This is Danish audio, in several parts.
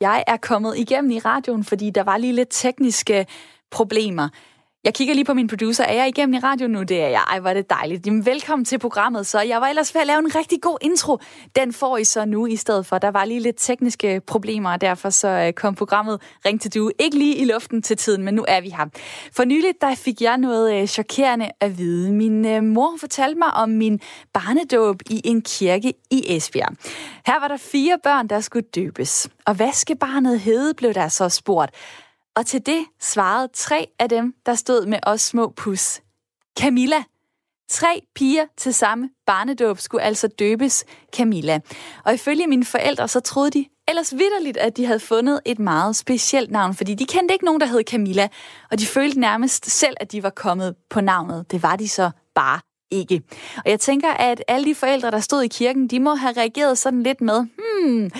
Jeg er kommet igennem i radioen, fordi der var lige lidt tekniske problemer. Jeg kigger lige på min producer. Er jeg igennem i radioen nu? Det er jeg. Ej, hvor er det dejligt. Jamen, velkommen til programmet. Så jeg var ellers ved at lave en rigtig god intro. Den får I så nu i stedet for. Der var lige lidt tekniske problemer, og derfor så øh, kom programmet Ring til Du. Ikke lige i luften til tiden, men nu er vi her. For nyligt, der fik jeg noget øh, chokerende at vide. Min øh, mor fortalte mig om min barnedåb i en kirke i Esbjerg. Her var der fire børn, der skulle døbes. Og hvad skal barnet hedde, blev der så spurgt. Og til det svarede tre af dem, der stod med os små pus. Camilla. Tre piger til samme barnedåb skulle altså døbes Camilla. Og ifølge mine forældre, så troede de ellers vidderligt, at de havde fundet et meget specielt navn, fordi de kendte ikke nogen, der hed Camilla, og de følte nærmest selv, at de var kommet på navnet. Det var de så bare ikke. Og jeg tænker, at alle de forældre, der stod i kirken, de må have reageret sådan lidt med, hmm,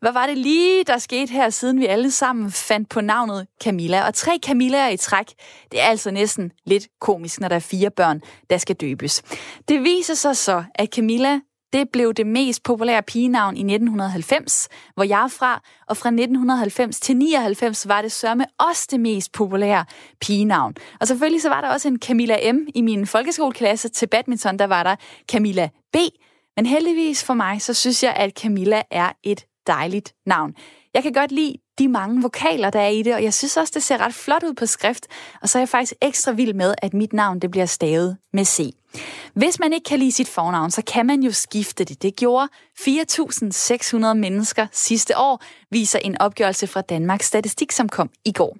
hvad var det lige, der skete her, siden vi alle sammen fandt på navnet Camilla? Og tre Camillaer i træk, det er altså næsten lidt komisk, når der er fire børn, der skal døbes. Det viser sig så, at Camilla det blev det mest populære pigenavn i 1990, hvor jeg er fra, og fra 1990 til 99 var det sørme også det mest populære pigenavn. Og selvfølgelig så var der også en Camilla M i min folkeskoleklasse til badminton, der var der Camilla B. Men heldigvis for mig, så synes jeg, at Camilla er et dejligt navn. Jeg kan godt lide de mange vokaler, der er i det, og jeg synes også, det ser ret flot ud på skrift, og så er jeg faktisk ekstra vild med, at mit navn det bliver stavet med C. Hvis man ikke kan lide sit fornavn, så kan man jo skifte det. Det gjorde 4.600 mennesker sidste år, viser en opgørelse fra Danmarks Statistik, som kom i går.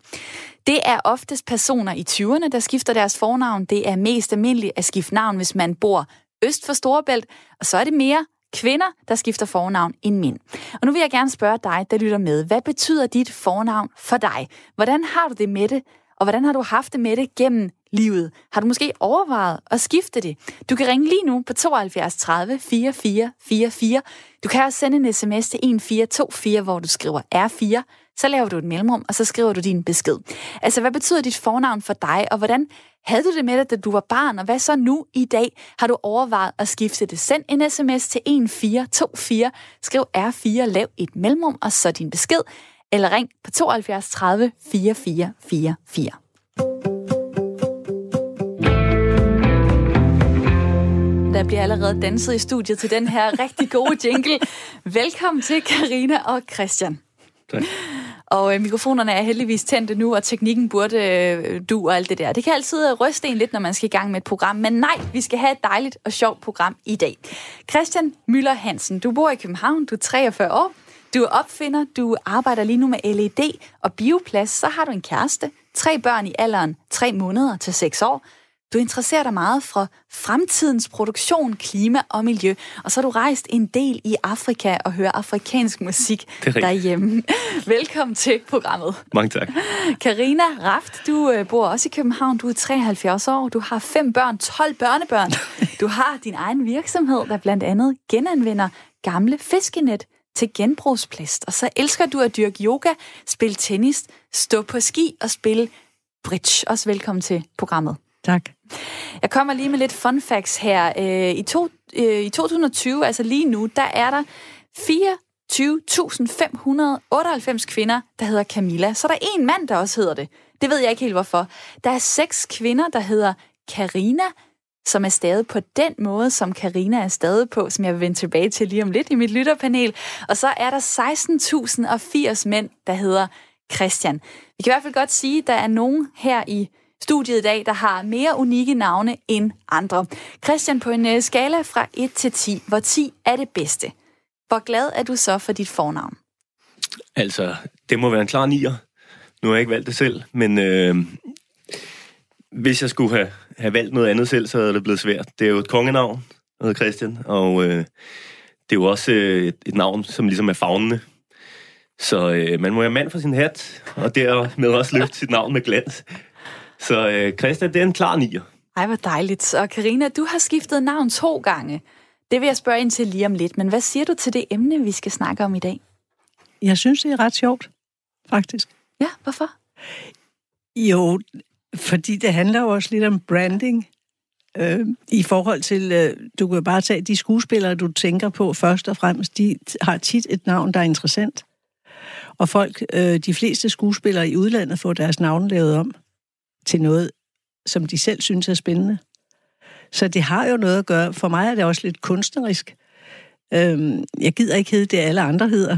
Det er oftest personer i 20'erne, der skifter deres fornavn. Det er mest almindeligt at skifte navn, hvis man bor øst for Storebælt, og så er det mere kvinder, der skifter fornavn end mænd. Og nu vil jeg gerne spørge dig, der lytter med. Hvad betyder dit fornavn for dig? Hvordan har du det med det? Og hvordan har du haft det med det gennem livet? Har du måske overvejet at skifte det? Du kan ringe lige nu på 72 30 44 44. Du kan også sende en sms til 1424, hvor du skriver R4. Så laver du et mellemrum, og så skriver du din besked. Altså, hvad betyder dit fornavn for dig, og hvordan havde du det med det, da du var barn, og hvad så nu i dag? Har du overvejet at skifte det? Send en sms til 1424, skriv R4, lav et mellemrum, og så din besked, eller ring på 72 30 4444. Der bliver allerede danset i studiet til den her rigtig gode jingle. Velkommen til Karina og Christian. Tak. Og øh, mikrofonerne er heldigvis tændte nu, og teknikken burde øh, du og alt det der. Det kan altid øh, ryste en lidt, når man skal i gang med et program. Men nej, vi skal have et dejligt og sjovt program i dag. Christian Møller Hansen, du bor i København, du er 43 år. Du er opfinder, du arbejder lige nu med LED og bioplads. Så har du en kæreste, tre børn i alderen 3 måneder til 6 år. Du interesserer dig meget for fremtidens produktion, klima og miljø, og så har du rejst en del i Afrika og hører afrikansk musik derhjemme. Velkommen til programmet. Mange tak. Karina Raft, du øh, bor også i København. Du er 73 år. Du har fem børn, 12 børnebørn. Du har din egen virksomhed, der blandt andet genanvender gamle fiskenet til genbrugsplast. Og så elsker du at dyrke yoga, spille tennis, stå på ski og spille bridge. Også velkommen til programmet. Tak. Jeg kommer lige med lidt fun facts her. Øh, I, to, øh, I 2020, altså lige nu, der er der 24.598 kvinder, der hedder Camilla. Så der er en mand, der også hedder det. Det ved jeg ikke helt hvorfor. Der er seks kvinder, der hedder Karina, som er stadig på den måde, som Karina er stadig på, som jeg vil vende tilbage til lige om lidt i mit lytterpanel. Og så er der 16.080 mænd, der hedder Christian. Vi kan i hvert fald godt sige, at der er nogen her i studiet i dag, der har mere unikke navne end andre. Christian, på en øh, skala fra 1 til 10, hvor 10 er det bedste. Hvor glad er du så for dit fornavn? Altså, det må være en klar nier. Nu har jeg ikke valgt det selv, men øh, hvis jeg skulle have, have valgt noget andet selv, så havde det blevet svært. Det er jo et kongenavn, der hedder Christian, og øh, det er jo også øh, et, et navn, som ligesom er fagnende. Så øh, man må være mand for sin hat, og dermed også løfte sit navn med glans. Så øh, Christian, det er en klar nier. Ej, hvor dejligt. Og Karina, du har skiftet navn to gange. Det vil jeg spørge ind til lige om lidt. Men hvad siger du til det emne, vi skal snakke om i dag? Jeg synes, det er ret sjovt, faktisk. Ja, hvorfor? Jo, fordi det handler jo også lidt om branding. Øh, I forhold til, øh, du kan bare tage de skuespillere, du tænker på først og fremmest, de har tit et navn, der er interessant. Og folk, øh, de fleste skuespillere i udlandet, får deres navn lavet om til noget, som de selv synes er spændende. Så det har jo noget at gøre. For mig er det også lidt kunstnerisk. Øhm, jeg gider ikke hedde det, alle andre hedder.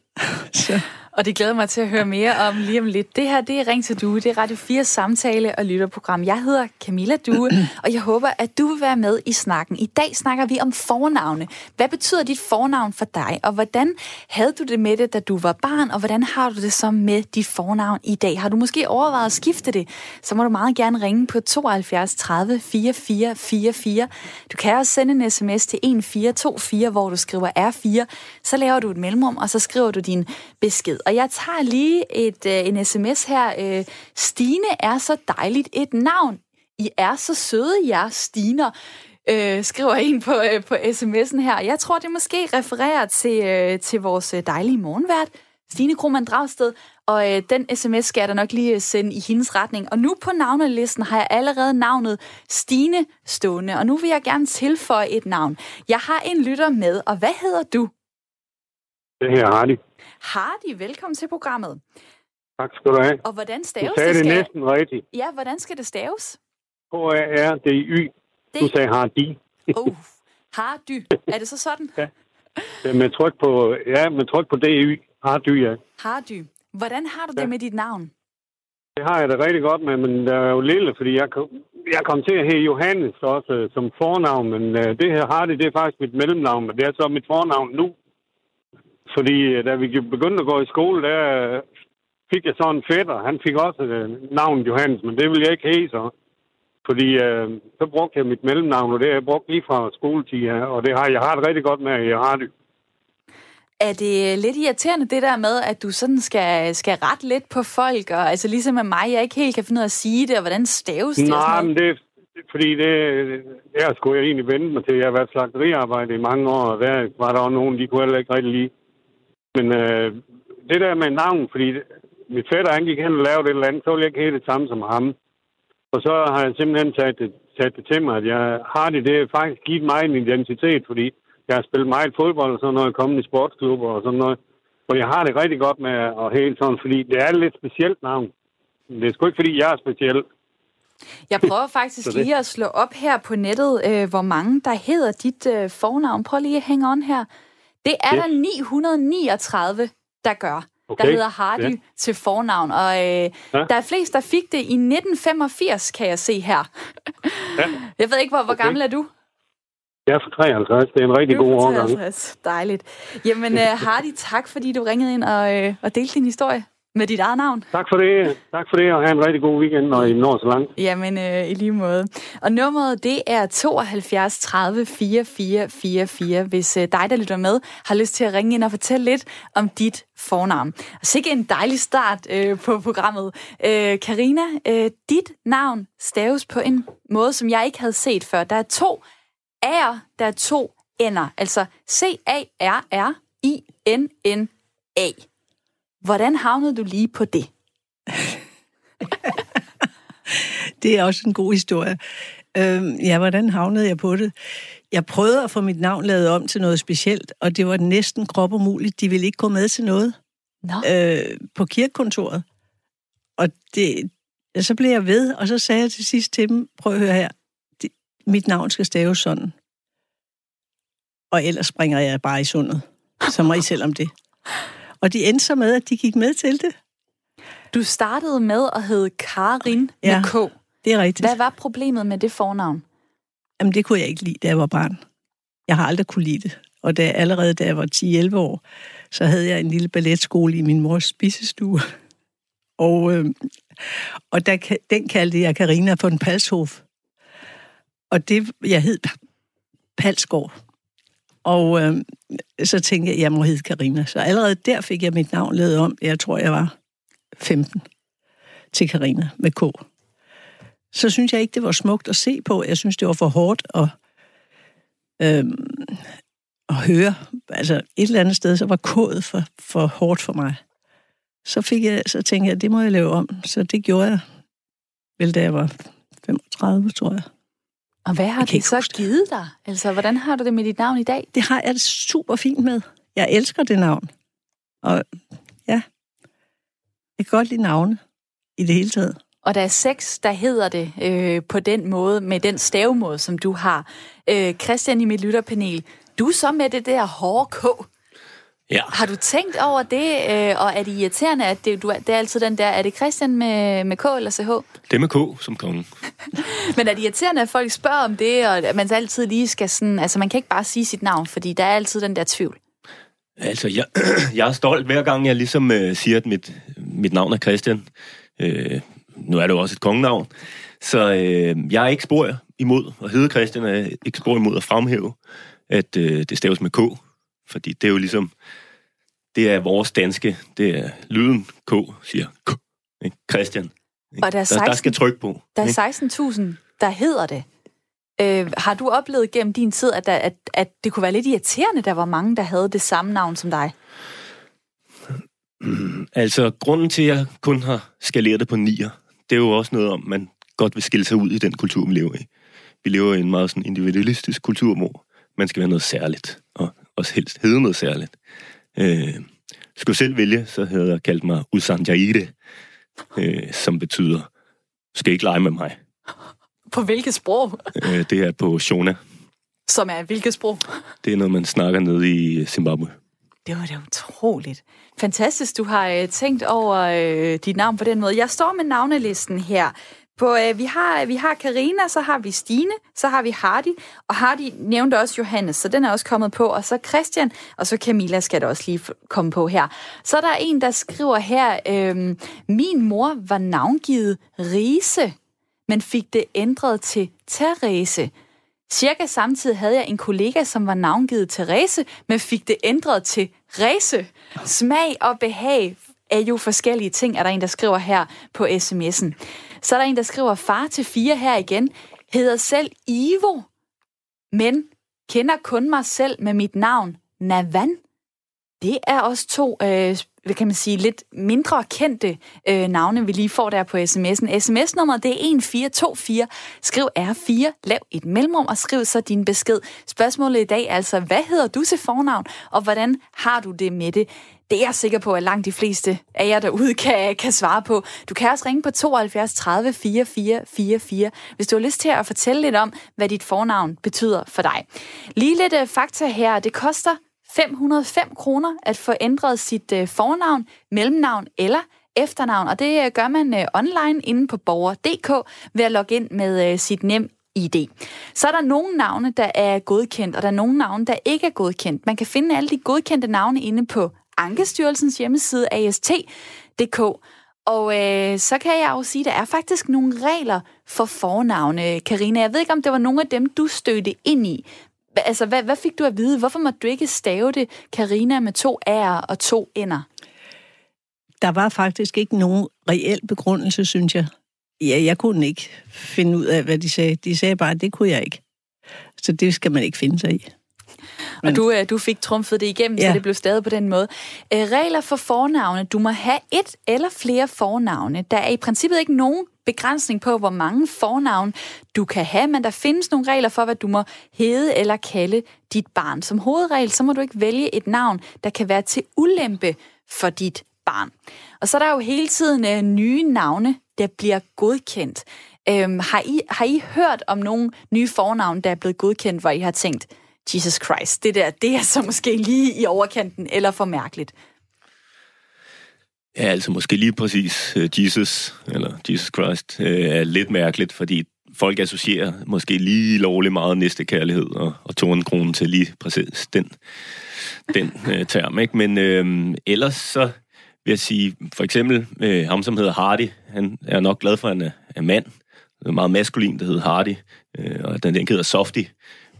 Så. Og det glæder mig til at høre mere om lige om lidt. Det her, det er Ring til Due. Det er Radio 4 samtale- og lytterprogram. Jeg hedder Camilla Due, og jeg håber, at du vil være med i snakken. I dag snakker vi om fornavne. Hvad betyder dit fornavn for dig, og hvordan havde du det med det, da du var barn, og hvordan har du det så med dit fornavn i dag? Har du måske overvejet at skifte det? Så må du meget gerne ringe på 72 30 44 44. Du kan også sende en sms til 1424, hvor du skriver R4. Så laver du et mellemrum, og så skriver du din besked. Og jeg tager lige et, øh, en sms her. Øh, Stine er så dejligt et navn. I er så søde, jer Stiner. Øh, skriver en på, øh, på sms'en her. Jeg tror, det måske refererer til, øh, til vores øh, dejlige morgenvært, Stine Krohmann Dragsted, og øh, den sms skal jeg da nok lige øh, sende i hendes retning. Og nu på navnelisten har jeg allerede navnet Stine stående, og nu vil jeg gerne tilføje et navn. Jeg har en lytter med, og hvad hedder du? Det her er Hardy. Hardy, velkommen til programmet. Tak skal du have. Og hvordan staves du sagde det, skal... næsten rigtigt. Ja, hvordan skal det staves? H-A-R-D-Y. Du sagde Hardy. Oh, Hardy. Er det så sådan? ja. Med tryk på, ja, med tryk på D-Y. Hardy, ja. Hardy. Hvordan har du det ja. med dit navn? Det har jeg da rigtig godt med, men det er jo lille, fordi jeg kom, jeg kom til at hedde Johannes også uh, som fornavn, men uh, det her Hardy, det er faktisk mit mellemnavn, men det er så mit fornavn nu. Fordi uh, da vi begyndte at gå i skole, der uh, fik jeg så en fætter. Han fik også uh, navnet Johannes, men det ville jeg ikke have så. Fordi uh, så brugte jeg mit mellemnavn, og det har jeg brugt lige fra skoletid, ja, og det har jeg har det rigtig godt med, jeg har det. Er det lidt irriterende, det der med, at du sådan skal, skal rette lidt på folk, og altså ligesom med mig, jeg ikke helt kan finde ud af at sige det, og hvordan staves det? Nej, men det, fordi det, jeg skulle jeg egentlig vente mig til. Jeg har været slagteriarbejde i mange år, og der var der også nogen, de kunne heller ikke rigtig lide. Men øh, det der med navn, fordi mit fætter, han gik hen og lavede et eller andet, så ville jeg ikke have det samme som ham. Og så har jeg simpelthen taget det, taget det til mig, at jeg har det, det faktisk givet mig en identitet, fordi jeg har spillet meget fodbold og sådan noget, kommet i sportsklubber og sådan noget. Og jeg har det rigtig godt med at helt sådan, fordi det er et lidt specielt navn. Det er sgu ikke, fordi jeg er speciel. Jeg prøver faktisk lige at slå op her på nettet, øh, hvor mange der hedder dit øh, fornavn. Prøv lige at hænge on her. Det er yes. der 939, der gør. Okay. Der hedder Hardy ja. til fornavn. Og øh, ja. der er flest, der fik det i 1985, kan jeg se her. ja. Jeg ved ikke, hvor, hvor okay. gammel er du? Jeg er for 53. Det er en rigtig god årgang. Dejligt. Jamen, uh, Hardy, tak fordi du ringede ind og, uh, og delte din historie med dit eget navn. Tak for det. Tak for det, og have en rigtig god weekend, når I når så langt. Jamen, uh, i lige måde. Og nummeret, det er 72 30 44 44, hvis uh, dig, der lytter med, har lyst til at ringe ind og fortælle lidt om dit fornavn. Og sikkert en dejlig start uh, på programmet. Karina, uh, uh, dit navn staves på en måde, som jeg ikke havde set før. Der er to A'er, der er to N'er. Altså C-A-R-R-I-N-N-A. Hvordan havnede du lige på det? det er også en god historie. Øhm, ja, hvordan havnede jeg på det? Jeg prøvede at få mit navn lavet om til noget specielt, og det var næsten krop umuligt. De ville ikke gå med til noget no. øh, på kirkekontoret. Og det, så blev jeg ved, og så sagde jeg til sidst til dem, prøv at høre her, mit navn skal staves sådan. Og ellers springer jeg bare i sundet. Så må I selv om det. Og de endte så med, at de gik med til det. Du startede med at hedde Karin ja, med K. det er rigtigt. Hvad var problemet med det fornavn? Jamen, det kunne jeg ikke lide, da jeg var barn. Jeg har aldrig kunne lide det. Og da, allerede da jeg var 10-11 år, så havde jeg en lille balletskole i min mors spisestue. Og, øh, og der, den kaldte jeg Karina den Palshof. Og det, jeg hed Palsgaard. Og øh, så tænkte jeg, at jeg må hedde Karina. Så allerede der fik jeg mit navn lavet om. Jeg tror, jeg var 15 til Karina med K. Så synes jeg ikke, det var smukt at se på. Jeg synes, det var for hårdt at, øh, at høre. Altså et eller andet sted, så var K'et for, for hårdt for mig. Så, fik jeg, så tænkte jeg, at det må jeg lave om. Så det gjorde jeg, vel da jeg var 35, tror jeg. Og hvad har det så huske. givet dig? Altså, hvordan har du det med dit navn i dag? Det har jeg det super fint med. Jeg elsker det navn. Og ja, Jeg kan godt lide navne i det hele taget. Og der er seks, der hedder det øh, på den måde, med den stavemåde, som du har. Øh, Christian i mit lytterpanel, du er så med det der hårde K. Ja. Har du tænkt over det, øh, og er det irriterende, at det, du, det er altid den der, er det Christian med, med K eller CH? Det er med K som konge. Men er det irriterende, at folk spørger om det, og at man så altid lige skal sådan, altså man kan ikke bare sige sit navn, fordi der er altid den der tvivl. Altså, jeg, jeg er stolt hver gang, jeg ligesom øh, siger, at mit, mit navn er Christian. Øh, nu er det jo også et kongenavn. Så øh, jeg er ikke spor imod at hedde Christian, og jeg er ikke spor imod at fremhæve, at øh, det staves med K. Fordi det er jo ligesom, det er vores danske, det er lyden K, siger K. Ikke? Christian. Ikke? Og der er der, der 16 skal tryk på. Der er 16.000, der hedder det. Øh, har du oplevet gennem din tid, at, der, at, at det kunne være lidt irriterende, der var mange, der havde det samme navn som dig? Altså, grunden til, at jeg kun har skaleret det på nier, det er jo også noget om, man godt vil skille sig ud i den kultur, vi lever i. Vi lever i en meget sådan individualistisk kultur, hvor man skal være noget særligt, og også helst hedde noget særligt. Øh, skulle selv vælge, så havde jeg kaldt mig Usanjaide, øh, som betyder, skal ikke lege med mig. På hvilket sprog? Øh, det er på Shona. Som er hvilket sprog? Det er noget, man snakker nede i Zimbabwe. Det var da utroligt. Fantastisk, du har øh, tænkt over øh, dit navn på den måde. Jeg står med navnelisten her. På, øh, vi har vi har Karina, så har vi Stine, så har vi Hardy, og Hardy nævnte også Johannes, så den er også kommet på, og så Christian, og så Camilla skal der også lige komme på her. Så er der en, der skriver her, øh, min mor var navngivet Rise, men fik det ændret til Therese. Cirka samtidig havde jeg en kollega, som var navngivet Therese, men fik det ændret til Rese. Smag og behag er jo forskellige ting, er der en, der skriver her på sms'en. Så er der en, der skriver, far til fire her igen, hedder selv Ivo, men kender kun mig selv med mit navn Navan. Det er også to, øh, hvad kan man sige, lidt mindre kendte øh, navne, vi lige får der på sms'en. SMS-nummeret, det er 1424. Skriv R4, lav et mellemrum og skriv så din besked. Spørgsmålet i dag er altså, hvad hedder du til fornavn, og hvordan har du det med det? Det er jeg sikker på, at langt de fleste af jer derude kan, kan svare på. Du kan også ringe på 72 30 44 44, hvis du har lyst til at fortælle lidt om, hvad dit fornavn betyder for dig. Lige lidt uh, fakta her. Det koster 505 kroner at få ændret sit øh, fornavn, mellemnavn eller efternavn, og det øh, gør man øh, online inde på borger.dk ved at logge ind med sit nem ID. Så er der nogle navne, der er godkendt, og der er nogle navne, der ikke er godkendt. Man kan finde alle de godkendte navne inde på Ankestyrelsens hjemmeside ast.dk. Og øh, så kan jeg jo sige, at der er faktisk nogle regler for fornavne. Karina, jeg ved ikke, om det var nogle af dem, du stødte ind i. Altså, hvad, hvad fik du at vide? Hvorfor måtte du ikke stave det Karina med to A'er og to N'er? Der var faktisk ikke nogen reel begrundelse, synes jeg. Ja, jeg kunne ikke finde ud af, hvad de sagde. De sagde bare, at det kunne jeg ikke. Så det skal man ikke finde sig i. Og du, øh, du fik trumfet det igennem, ja. så det blev stadig på den måde. Øh, regler for fornavne. Du må have et eller flere fornavne. Der er i princippet ikke nogen begrænsning på, hvor mange fornavn du kan have, men der findes nogle regler for, hvad du må hedde eller kalde dit barn. Som hovedregel, så må du ikke vælge et navn, der kan være til ulempe for dit barn. Og så er der jo hele tiden øh, nye navne, der bliver godkendt. Øhm, har, I, har I hørt om nogle nye fornavn, der er blevet godkendt, hvor I har tænkt, Jesus Christ, det der, det er så måske lige i overkanten, eller for mærkeligt? Ja, altså måske lige præcis øh, Jesus, eller Jesus Christ, øh, er lidt mærkeligt, fordi folk associerer måske lige lovlig meget næste kærlighed og, og tornenkronen til lige præcis den, den øh, term. Ikke? Men øh, ellers så vil jeg sige, for eksempel øh, ham, som hedder Hardy, han er nok glad for, at han er, er mand. Det er meget maskulin, der hedder Hardy, øh, og den, den hedder Softy.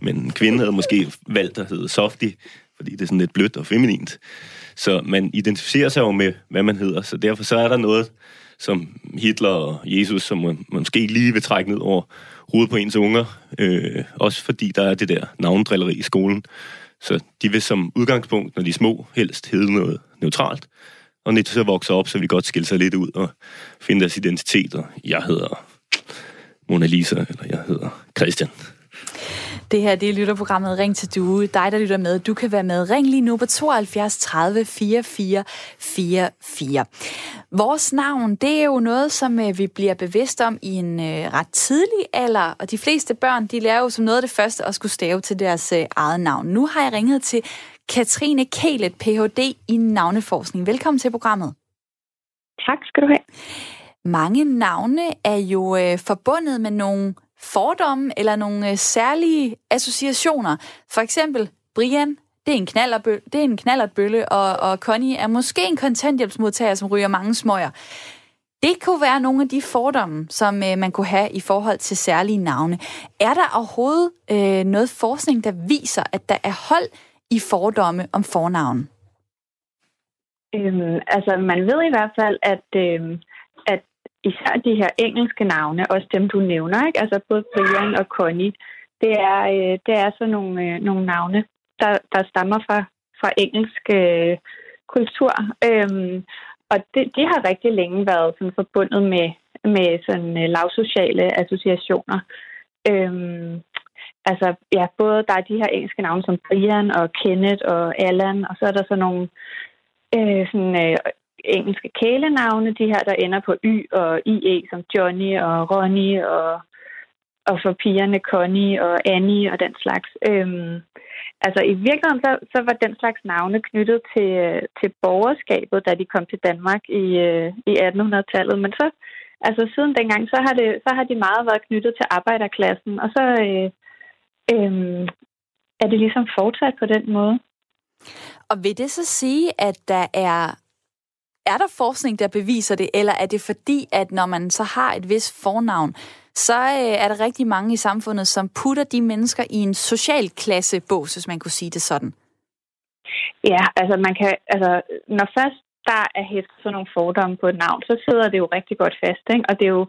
Men en kvinde havde måske valgt at hedde Softy, fordi det er sådan lidt blødt og feminint. Så man identificerer sig jo med, hvad man hedder. Så derfor så er der noget, som Hitler og Jesus, som man måske lige vil trække ned over hovedet på ens unger. Øh, også fordi der er det der navndrilleri i skolen. Så de vil som udgangspunkt, når de er små, helst hedde noget neutralt. Og når de så vokser op, så vil de godt skille sig lidt ud og finde deres identitet. Og jeg hedder Mona Lisa, eller jeg hedder Christian. Det her, det er lytterprogrammet Ring til Due. Dig, der lytter med. Du kan være med. Ring lige nu på 72 30 44 44. Vores navn, det er jo noget, som øh, vi bliver bevidst om i en øh, ret tidlig alder, og de fleste børn, de lærer jo som noget af det første at skulle stave til deres øh, eget navn. Nu har jeg ringet til Katrine Kælet, Ph.D. i navneforskning. Velkommen til programmet. Tak skal du have. Mange navne er jo øh, forbundet med nogle fordomme eller nogle øh, særlige associationer. For eksempel Brian, det er en, knallerbølle, det er en knallertbølle, og, og Connie er måske en kontanthjælpsmodtager, som ryger mange smøger. Det kunne være nogle af de fordomme, som øh, man kunne have i forhold til særlige navne. Er der overhovedet øh, noget forskning, der viser, at der er hold i fordomme om fornavn? Øhm, altså, man ved i hvert fald, at, øhm, især de her engelske navne, også dem du nævner, ikke? altså både Brian og Connie, det er, øh, det er så nogle, øh, nogle navne, der, der stammer fra, fra engelsk øh, kultur. Øhm, og det, de har rigtig længe været sådan forbundet med, med sådan øh, lavsociale associationer. Øhm, altså, ja, både der er de her engelske navne som Brian og Kenneth og Alan, og så er der så nogle øh, sådan, øh, engelske kælenavne, de her, der ender på Y og IE, som Johnny og Ronnie og og for pigerne Connie og Annie og den slags. Øhm, altså i virkeligheden så, så var den slags navne knyttet til, til borgerskabet, da de kom til Danmark i, øh, i 1800-tallet. Men så, altså siden dengang, så har, det, så har de meget været knyttet til arbejderklassen, og så øh, øh, er det ligesom fortsat på den måde. Og vil det så sige, at der er er der forskning, der beviser det, eller er det fordi, at når man så har et vis fornavn, så øh, er der rigtig mange i samfundet, som putter de mennesker i en social klassebås, hvis man kunne sige det sådan. Ja, altså man kan, altså når først der er hæftet sådan nogle fordomme på et navn, så sidder det jo rigtig godt fast, ikke? Og det er jo,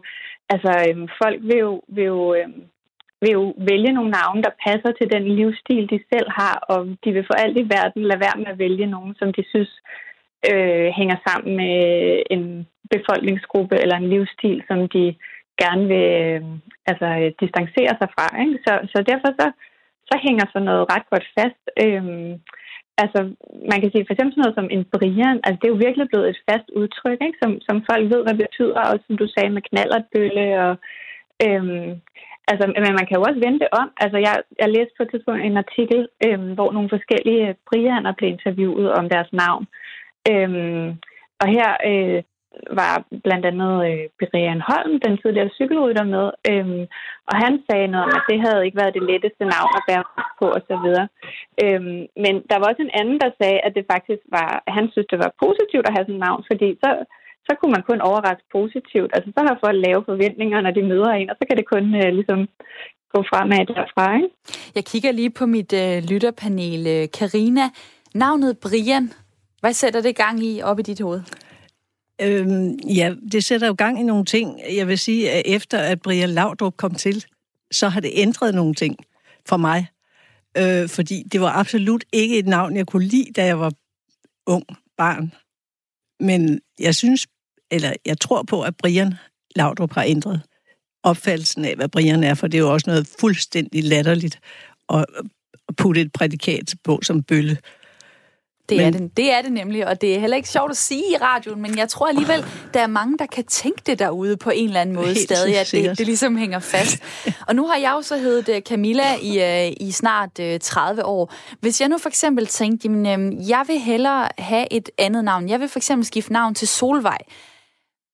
altså øhm, folk vil jo, vil jo, øhm, vil jo vælge nogle navne, der passer til den livsstil, de selv har, og de vil for alt i verden lade være med at vælge nogen, som de synes øh, hænger sammen med en befolkningsgruppe eller en livsstil, som de gerne vil øh, altså, øh, distancere sig fra. Ikke? Så, så derfor så, så hænger sådan noget ret godt fast. Øh, altså, man kan sige for eksempel sådan noget som en Brian, altså det er jo virkelig blevet et fast udtryk, ikke? Som, som folk ved, hvad det betyder, og som du sagde med knallertbølle og øhm, Altså, men man kan jo også vente om. Altså, jeg, jeg læste på et tidspunkt en artikel, øhm, hvor nogle forskellige Brianer blev interviewet om deres navn. Øhm, og her øh, var blandt andet øh, Berian Holm, den tidligere cykelrytter med, øhm, og han sagde noget om, at det havde ikke været det letteste navn at bære på osv. Øhm, men der var også en anden, der sagde, at det faktisk var, at han synes, det var positivt at have sådan et navn, fordi så, så kunne man kun overraske positivt. Altså så har folk lave forventninger, når de møder en, og så kan det kun øh, ligesom gå fremad derfra. Ikke? Jeg kigger lige på mit øh, lytterpanel. Øh, Karina, navnet Brian, hvad sætter det gang i op i dit hoved? Øhm, ja, det sætter jo gang i nogle ting. Jeg vil sige, at efter at Brian Laudrup kom til, så har det ændret nogle ting for mig. Øh, fordi det var absolut ikke et navn, jeg kunne lide, da jeg var ung barn. Men jeg synes, eller jeg tror på, at Brian Laudrup har ændret opfattelsen af, hvad Brian er, for det er jo også noget fuldstændig latterligt at putte et prædikat på som bølle. Det, men, er det, det er det nemlig, og det er heller ikke sjovt at sige i radioen, men jeg tror alligevel, der er mange, der kan tænke det derude på en eller anden måde stadig, at det, det ligesom hænger fast. Og nu har jeg jo så heddet øh, Camilla i, øh, i snart 30 øh, år. Hvis jeg nu for eksempel tænkte, jamen, jeg vil hellere have et andet navn. Jeg vil for eksempel skifte navn til Solvej.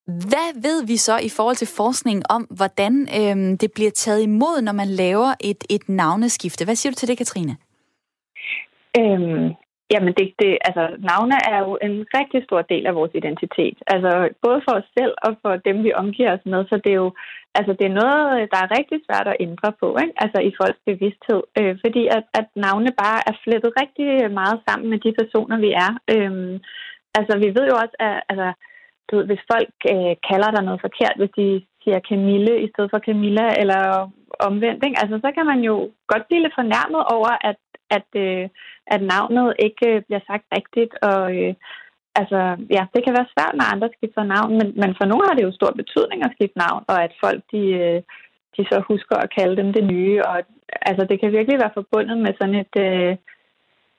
Hvad ved vi så i forhold til forskning om, hvordan øhm, det bliver taget imod, når man laver et, et navneskifte? Hvad siger du til det, Katrine? Øhm, Jamen, det, det, altså, navne er jo en rigtig stor del af vores identitet. Altså, både for os selv og for dem, vi omgiver os med. Så det er jo altså, det er noget, der er rigtig svært at ændre på, ikke? Altså, i folks bevidsthed. Øh, fordi at, at navne bare er flettet rigtig meget sammen med de personer, vi er. Øh, altså, vi ved jo også, at altså, du ved, hvis folk øh, kalder dig noget forkert, hvis de siger Camille i stedet for Camilla, eller omvendt, ikke? Altså, så kan man jo godt blive lidt fornærmet over, at at, øh, at navnet ikke øh, bliver sagt rigtigt. Og øh, altså, ja, det kan være svært, når andre skifter navn, men, men for nogle har det jo stor betydning at skifte navn, og at folk de, øh, de så husker at kalde dem det nye. Og altså, det kan virkelig være forbundet med sådan et, øh,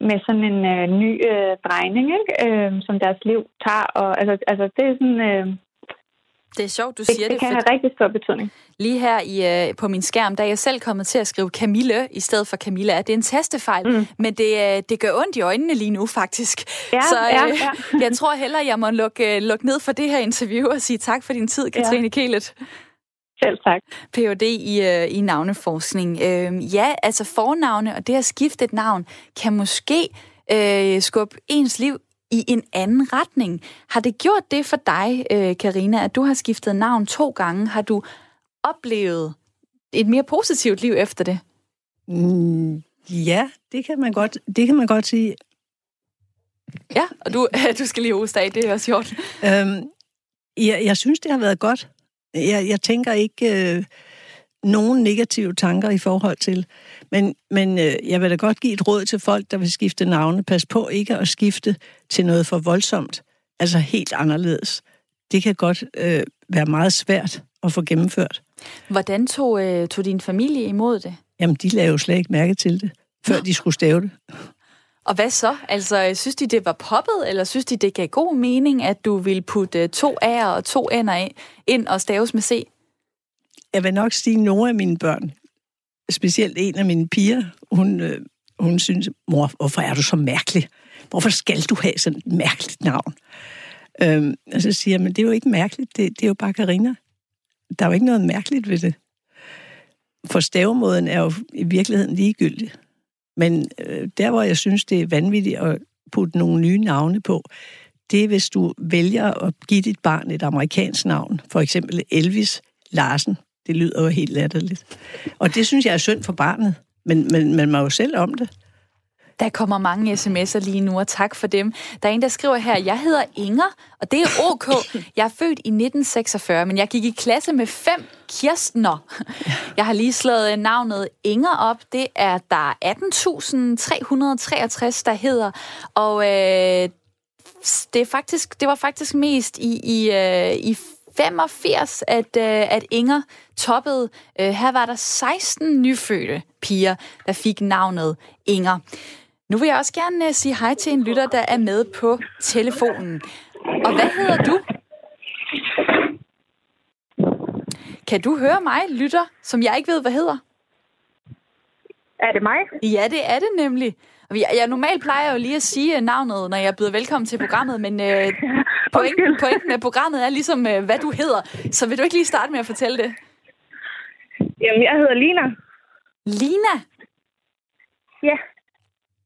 med sådan en øh, ny øh, drejning, ikke? Øh, som deres liv tager. Og, altså, altså, det er sådan... Øh, det er sjovt, du det, siger det. Det kan have rigtig stor betydning. Lige her i, øh, på min skærm, der er jeg selv kommet til at skrive Camille i stedet for Camilla. Det er en tastefejl, mm. men det, øh, det gør ondt i øjnene lige nu, faktisk. Ja, Så øh, ja, ja. jeg tror hellere, jeg må lukke, øh, lukke ned for det her interview og sige tak for din tid, Katrine ja. Kælet. Selv tak. Ph.D. i, øh, i navneforskning. Øh, ja, altså fornavne og det at skifte et navn kan måske øh, skubbe ens liv i en anden retning. Har det gjort det for dig, øh, Karina, at du har skiftet navn to gange? Har du oplevet et mere positivt liv efter det? Mm, ja, det kan man godt, det kan man godt sige. Ja, og du, du skal lige hoste af, det er også sjovt. Øhm, jeg, jeg synes, det har været godt. Jeg, jeg tænker ikke øh, nogen negative tanker i forhold til. Men, men øh, jeg vil da godt give et råd til folk, der vil skifte navne. Pas på ikke at skifte til noget for voldsomt. Altså helt anderledes. Det kan godt øh, være meget svært at få gennemført. Hvordan tog, øh, tog din familie imod det? Jamen, de lavede jo slet ikke mærke til det, før Nå. de skulle stave det. Og hvad så? Altså, synes de, det var poppet, eller synes de, det gav god mening, at du ville putte to A'er og to N'er ind og staves med C? Jeg vil nok sige, at nogle af mine børn, specielt en af mine piger, hun, øh, hun synes, mor, hvorfor er du så mærkelig? Hvorfor skal du have sådan et mærkeligt navn? Øhm, og så siger jeg, men det er jo ikke mærkeligt, det, det er jo bare Karina. Der er jo ikke noget mærkeligt ved det. For stavemåden er jo i virkeligheden ligegyldig. Men øh, der, hvor jeg synes, det er vanvittigt at putte nogle nye navne på, det er, hvis du vælger at give dit barn et amerikansk navn. For eksempel Elvis Larsen. Det lyder jo helt latterligt. Og det synes jeg er synd for barnet. Men, men man må jo selv om det. Der kommer mange sms'er lige nu, og tak for dem. Der er en, der skriver her, jeg hedder Inger, og det er OK. Jeg er født i 1946, men jeg gik i klasse med fem Kirstner. Jeg har lige slået øh, navnet Inger op. Det er der 18.363, der hedder. Og øh, det, er faktisk, det var faktisk mest i, i, øh, i 85, at, øh, at Inger toppede. Øh, her var der 16 nyfødte piger, der fik navnet Inger. Nu vil jeg også gerne uh, sige hej til en lytter, der er med på telefonen. Og hvad hedder du? Kan du høre mig, lytter, som jeg ikke ved, hvad hedder? Er det mig? Ja, det er det nemlig. Jeg, jeg normalt plejer jo lige at sige navnet, når jeg byder velkommen til programmet, men øh, pointen, pointen med programmet er ligesom, øh, hvad du hedder. Så vil du ikke lige starte med at fortælle det? Jamen, jeg hedder Lina. Lina? Ja.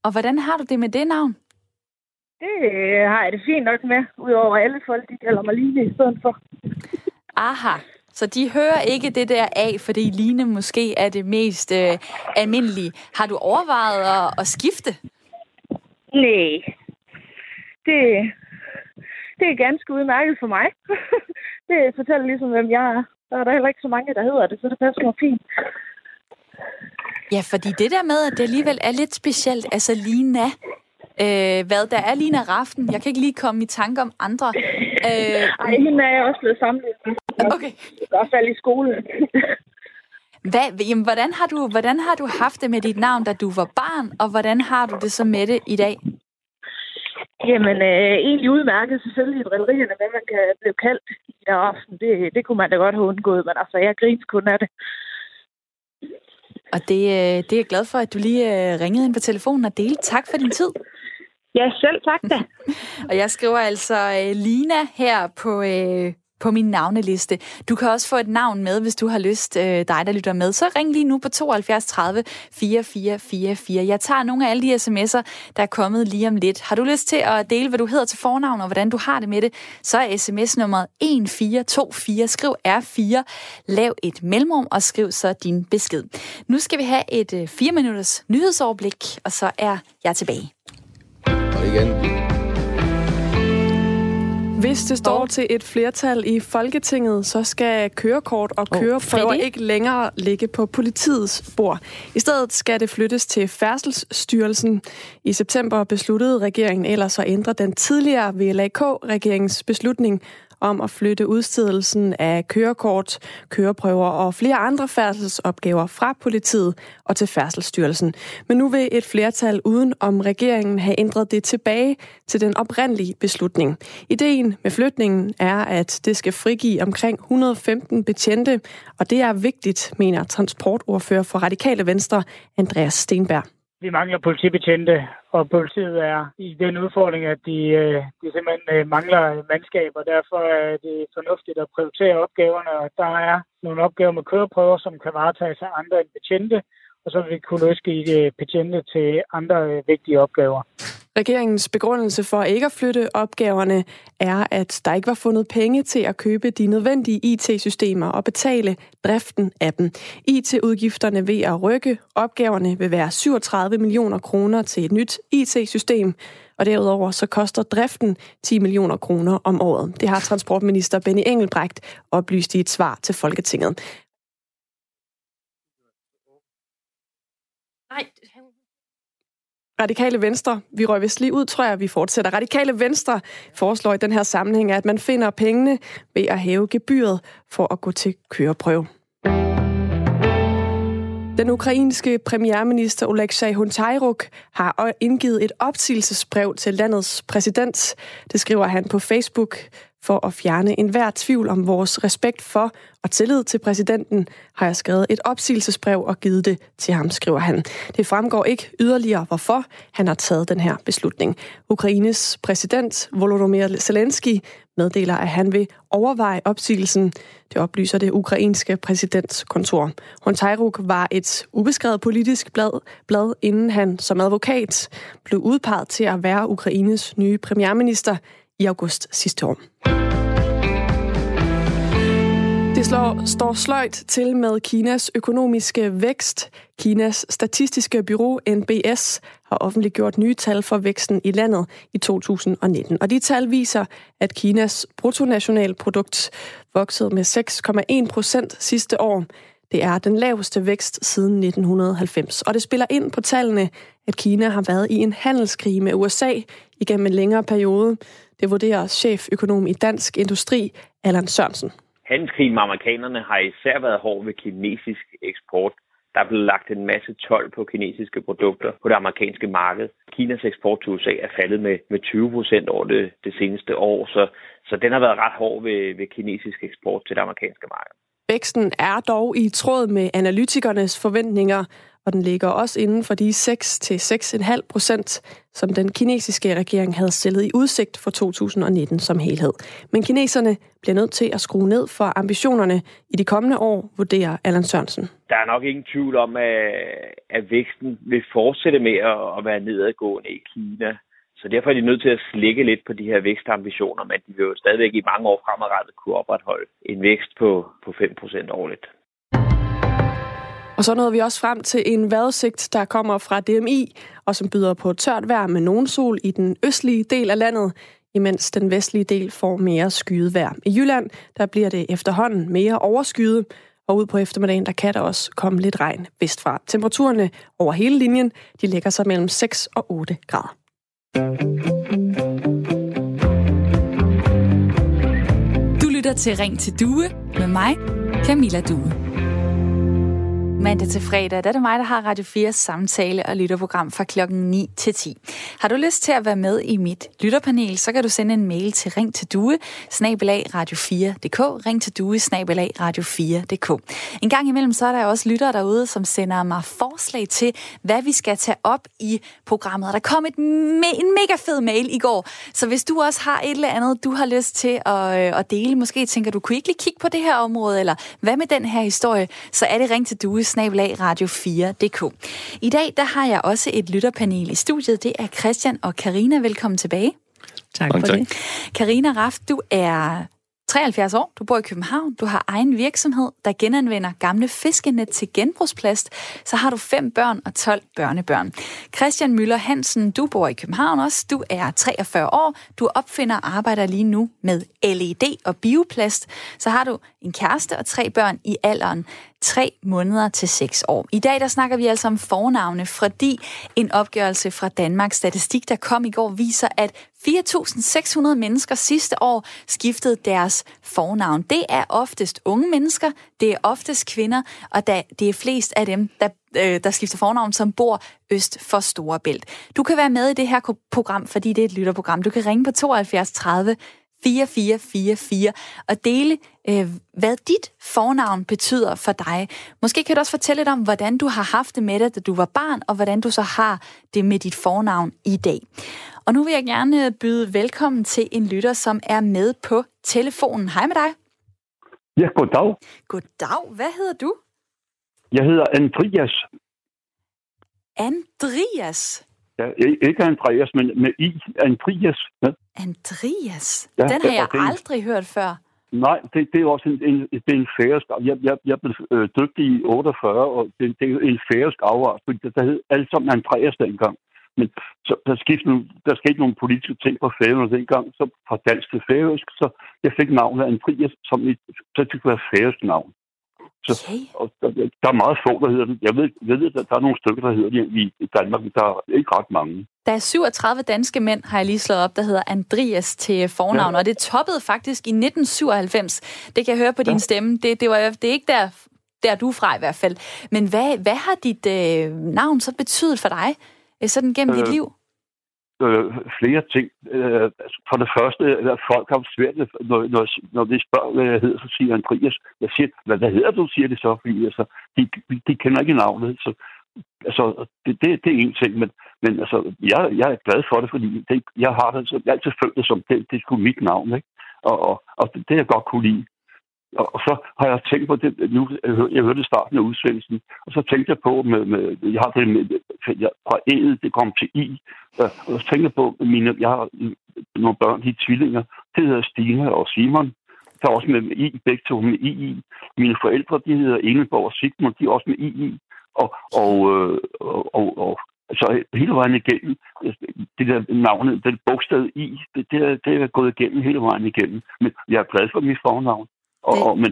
Og hvordan har du det med det navn? Det øh, har jeg det fint nok med, udover alle folk, de kalder mig Line i stedet for. Aha, så de hører ikke det der af, fordi Line måske er det mest øh, almindelige. Har du overvejet at, at skifte? Nej. Det, det er ganske udmærket for mig. det fortæller ligesom, hvem jeg er. Der er der heller ikke så mange, der hedder det, så det passer mig fint. Ja, fordi det der med, at det alligevel er lidt specielt, altså Lina, øh, hvad der er Lina Raften, jeg kan ikke lige komme i tanke om andre. Øh, Ej, hende er jeg også blevet samlet med. Okay. I hvert fald i skolen. Hvad, jamen, hvordan, har du, hvordan har du haft det med dit navn, da du var barn, og hvordan har du det så med det i dag? Jamen, øh, egentlig udmærket selvfølgelig i drillerierne, hvad man kan blive kaldt i der aften. Det, det kunne man da godt have undgået, men altså, jeg griner kun af det. Og det, øh, det er jeg glad for, at du lige øh, ringede ind på telefonen og delte. Tak for din tid. Ja, selv tak da. og jeg skriver altså øh, Lina her på, øh, på min navneliste. Du kan også få et navn med, hvis du har lyst, øh, dig der lytter med. Så ring lige nu på 72 30 4444. Jeg tager nogle af alle de sms'er, der er kommet lige om lidt. Har du lyst til at dele, hvad du hedder til fornavn, og hvordan du har det med det, så er sms nummeret 1424. Skriv R4, lav et mellemrum og skriv så din besked. Nu skal vi have et øh, 4 minutters nyhedsoverblik, og så er jeg tilbage. Og igen, hvis det står til et flertal i Folketinget, så skal kørekort og køreprøver oh, ikke længere ligge på politiets bord. I stedet skal det flyttes til Færdselsstyrelsen. I september besluttede regeringen ellers at ændre den tidligere VLAK-regeringens beslutning om at flytte udstedelsen af kørekort, køreprøver og flere andre færdselsopgaver fra politiet og til Færdselsstyrelsen. Men nu vil et flertal uden om regeringen have ændret det tilbage til den oprindelige beslutning. Ideen med flytningen er, at det skal frigive omkring 115 betjente, og det er vigtigt, mener transportordfører for Radikale Venstre, Andreas Stenberg. Vi mangler politibetjente, og politiet er i den udfordring, at de, øh, de simpelthen øh, mangler mandskab, og derfor er det fornuftigt at prioritere opgaverne, og der er nogle opgaver med køreprøver, som kan varetages af andre end betjente, og så vil vi kunne løske øh, betjente til andre vigtige opgaver. Regeringens begrundelse for ikke at flytte opgaverne er, at der ikke var fundet penge til at købe de nødvendige IT-systemer og betale driften af dem. IT-udgifterne ved at rykke opgaverne vil være 37 millioner kroner til et nyt IT-system, og derudover så koster driften 10 millioner kroner om året. Det har transportminister Benny Engelbrecht oplyst i et svar til Folketinget. Radikale Venstre, vi røg vist lige ud, tror jeg, vi fortsætter. Radikale Venstre foreslår i den her sammenhæng, at man finder pengene ved at hæve gebyret for at gå til køreprøve. Den ukrainske premierminister Oleksiy Huntayruk har indgivet et opsigelsesbrev til landets præsident. Det skriver han på Facebook. For at fjerne enhver tvivl om vores respekt for og tillid til præsidenten, har jeg skrevet et opsigelsesbrev og givet det til ham, skriver han. Det fremgår ikke yderligere, hvorfor han har taget den her beslutning. Ukraines præsident Volodymyr Zelensky meddeler, at han vil overveje opsigelsen. Det oplyser det ukrainske præsidentskontor. Hontajruk var et ubeskrevet politisk blad, blad, inden han som advokat blev udpeget til at være Ukraines nye premierminister i august sidste år. Det slår, står sløjt til med Kinas økonomiske vækst. Kinas statistiske bureau NBS har offentliggjort nye tal for væksten i landet i 2019. Og de tal viser, at Kinas bruttonationalprodukt voksede med 6,1 procent sidste år. Det er den laveste vækst siden 1990. Og det spiller ind på tallene, at Kina har været i en handelskrig med USA igennem en længere periode. Det vurderer cheføkonom i Dansk Industri, Allan Sørensen. Handelskrigen med amerikanerne har især været hård ved kinesisk eksport. Der er blevet lagt en masse tolv på kinesiske produkter på det amerikanske marked. Kinas eksport til USA er faldet med, med 20 procent over det, det seneste år, så, så den har været ret hård ved, ved kinesisk eksport til det amerikanske marked. Væksten er dog i tråd med analytikernes forventninger, og den ligger også inden for de 6-6,5 procent, som den kinesiske regering havde stillet i udsigt for 2019 som helhed. Men kineserne bliver nødt til at skrue ned for ambitionerne i de kommende år, vurderer Allan Sørensen. Der er nok ingen tvivl om, at, at væksten vil fortsætte med at være nedadgående i Kina. Så derfor er de nødt til at slække lidt på de her vækstambitioner, men de vil jo stadigvæk i mange år fremadrettet kunne opretholde en vækst på, på 5% årligt. Og så nåede vi også frem til en vejrudsigt, der kommer fra DMI, og som byder på tørt vejr med nogen sol i den østlige del af landet, imens den vestlige del får mere skyet vejr. I Jylland, der bliver det efterhånden mere overskyet, og ud på eftermiddagen, der kan der også komme lidt regn vestfra. Temperaturerne over hele linjen, de ligger sig mellem 6 og 8 grader. Du lytter til Ring til Due med mig, Camilla Due. Mandag til fredag, der er det mig, der har Radio 4 samtale- og lytterprogram fra klokken 9 til 10. Har du lyst til at være med i mit lytterpanel, så kan du sende en mail til ring til due, snabelag radio4.dk, ring til due, snabelag radio4.dk. En gang imellem, så er der også lyttere derude, som sender mig forslag til, hvad vi skal tage op i programmet. der kom et me- en mega fed mail i går, så hvis du også har et eller andet, du har lyst til at, øh, at dele, måske tænker du, kunne ikke lige kigge på det her område, eller hvad med den her historie, så er det ring til due, radio4.dk. I dag der har jeg også et lytterpanel i studiet. Det er Christian og Karina. Velkommen tilbage. Tak for tak. det. Karina Raft, du er 73 år, du bor i København, du har egen virksomhed, der genanvender gamle fiskenet til genbrugsplast, så har du fem børn og 12 børnebørn. Christian Møller Hansen, du bor i København også, du er 43 år, du opfinder og arbejder lige nu med LED og bioplast, så har du en kæreste og tre børn i alderen 3 måneder til 6 år. I dag der snakker vi altså om fornavne, fordi en opgørelse fra Danmarks Statistik, der kom i går, viser, at 4.600 mennesker sidste år skiftede deres fornavn. Det er oftest unge mennesker, det er oftest kvinder, og det er flest af dem, der, øh, der skifter fornavn, som bor øst for Storebælt. Du kan være med i det her program, fordi det er et lytterprogram. Du kan ringe på 72 30 4444 og dele, øh, hvad dit fornavn betyder for dig. Måske kan du også fortælle lidt om, hvordan du har haft det med det, da du var barn, og hvordan du så har det med dit fornavn i dag. Og nu vil jeg gerne byde velkommen til en lytter, som er med på telefonen. Hej med dig. Ja, goddag. Goddag. Hvad hedder du? Jeg hedder Andreas. Andreas? Ja, ikke Andreas, men med I. Andreas. Ja. Andreas? Ja, Den har jeg det, aldrig hørt før. Nej, det, det er også en, en, det er en færøsk... Jeg, jeg, jeg blev øh, dygtig i 48, og det, det er en færøsk afart, fordi der hed alt sammen Andreas dengang. Men så, der, skete nogle, der skete nogle politiske ting på færøerne dengang, så fra dansk til færøsk, så jeg fik navnet Andreas, som et, så det være færøsk navn. Så, okay. og der, der er meget få, der hedder det. Jeg ved, ved at der er nogle stykker, der hedder det i Danmark, men der er ikke ret mange. Der er 37 danske mænd, har jeg lige slået op, der hedder Andreas til fornavn, ja. og det toppede faktisk i 1997. Det kan jeg høre på din ja. stemme. Det, det, var, det er ikke der, der du er fra i hvert fald. Men hvad, hvad har dit øh, navn så betydet for dig, øh, sådan gennem øh, dit liv? Øh, flere ting. Øh, altså, for det første, at folk har svært, når, når, når de spørger, hvad jeg hedder, så siger Andreas, jeg siger, hvad, hvad hedder du, siger det så, fordi altså, de, de kender ikke navnet. Så, altså, det, det, det er en ting, men, men altså, jeg, jeg er glad for det, fordi det, jeg har det, så, jeg altid følt det som, det, det er sgu mit navn, ikke? Og, og, og det, det jeg godt kunne lide. Og så har jeg tænkt på det, nu, jeg hørte starten af udsendelsen, og så tænkte jeg på, med, med jeg har det med, jeg, fra E'et, det kom til I, og så tænkte jeg på, mine, jeg har nogle børn, de er tvillinger, det hedder Stine og Simon, der er også med, med I, begge to med I. Mine forældre, de hedder Ingeborg og Sigmund, de er også med I i. Og, og, øh, og, og, og så hele vejen igennem, det der navnet, den bogstav I, det, det, det er gået igennem hele vejen igennem. Men jeg er glad for mit fornavn. Og, det, og, men,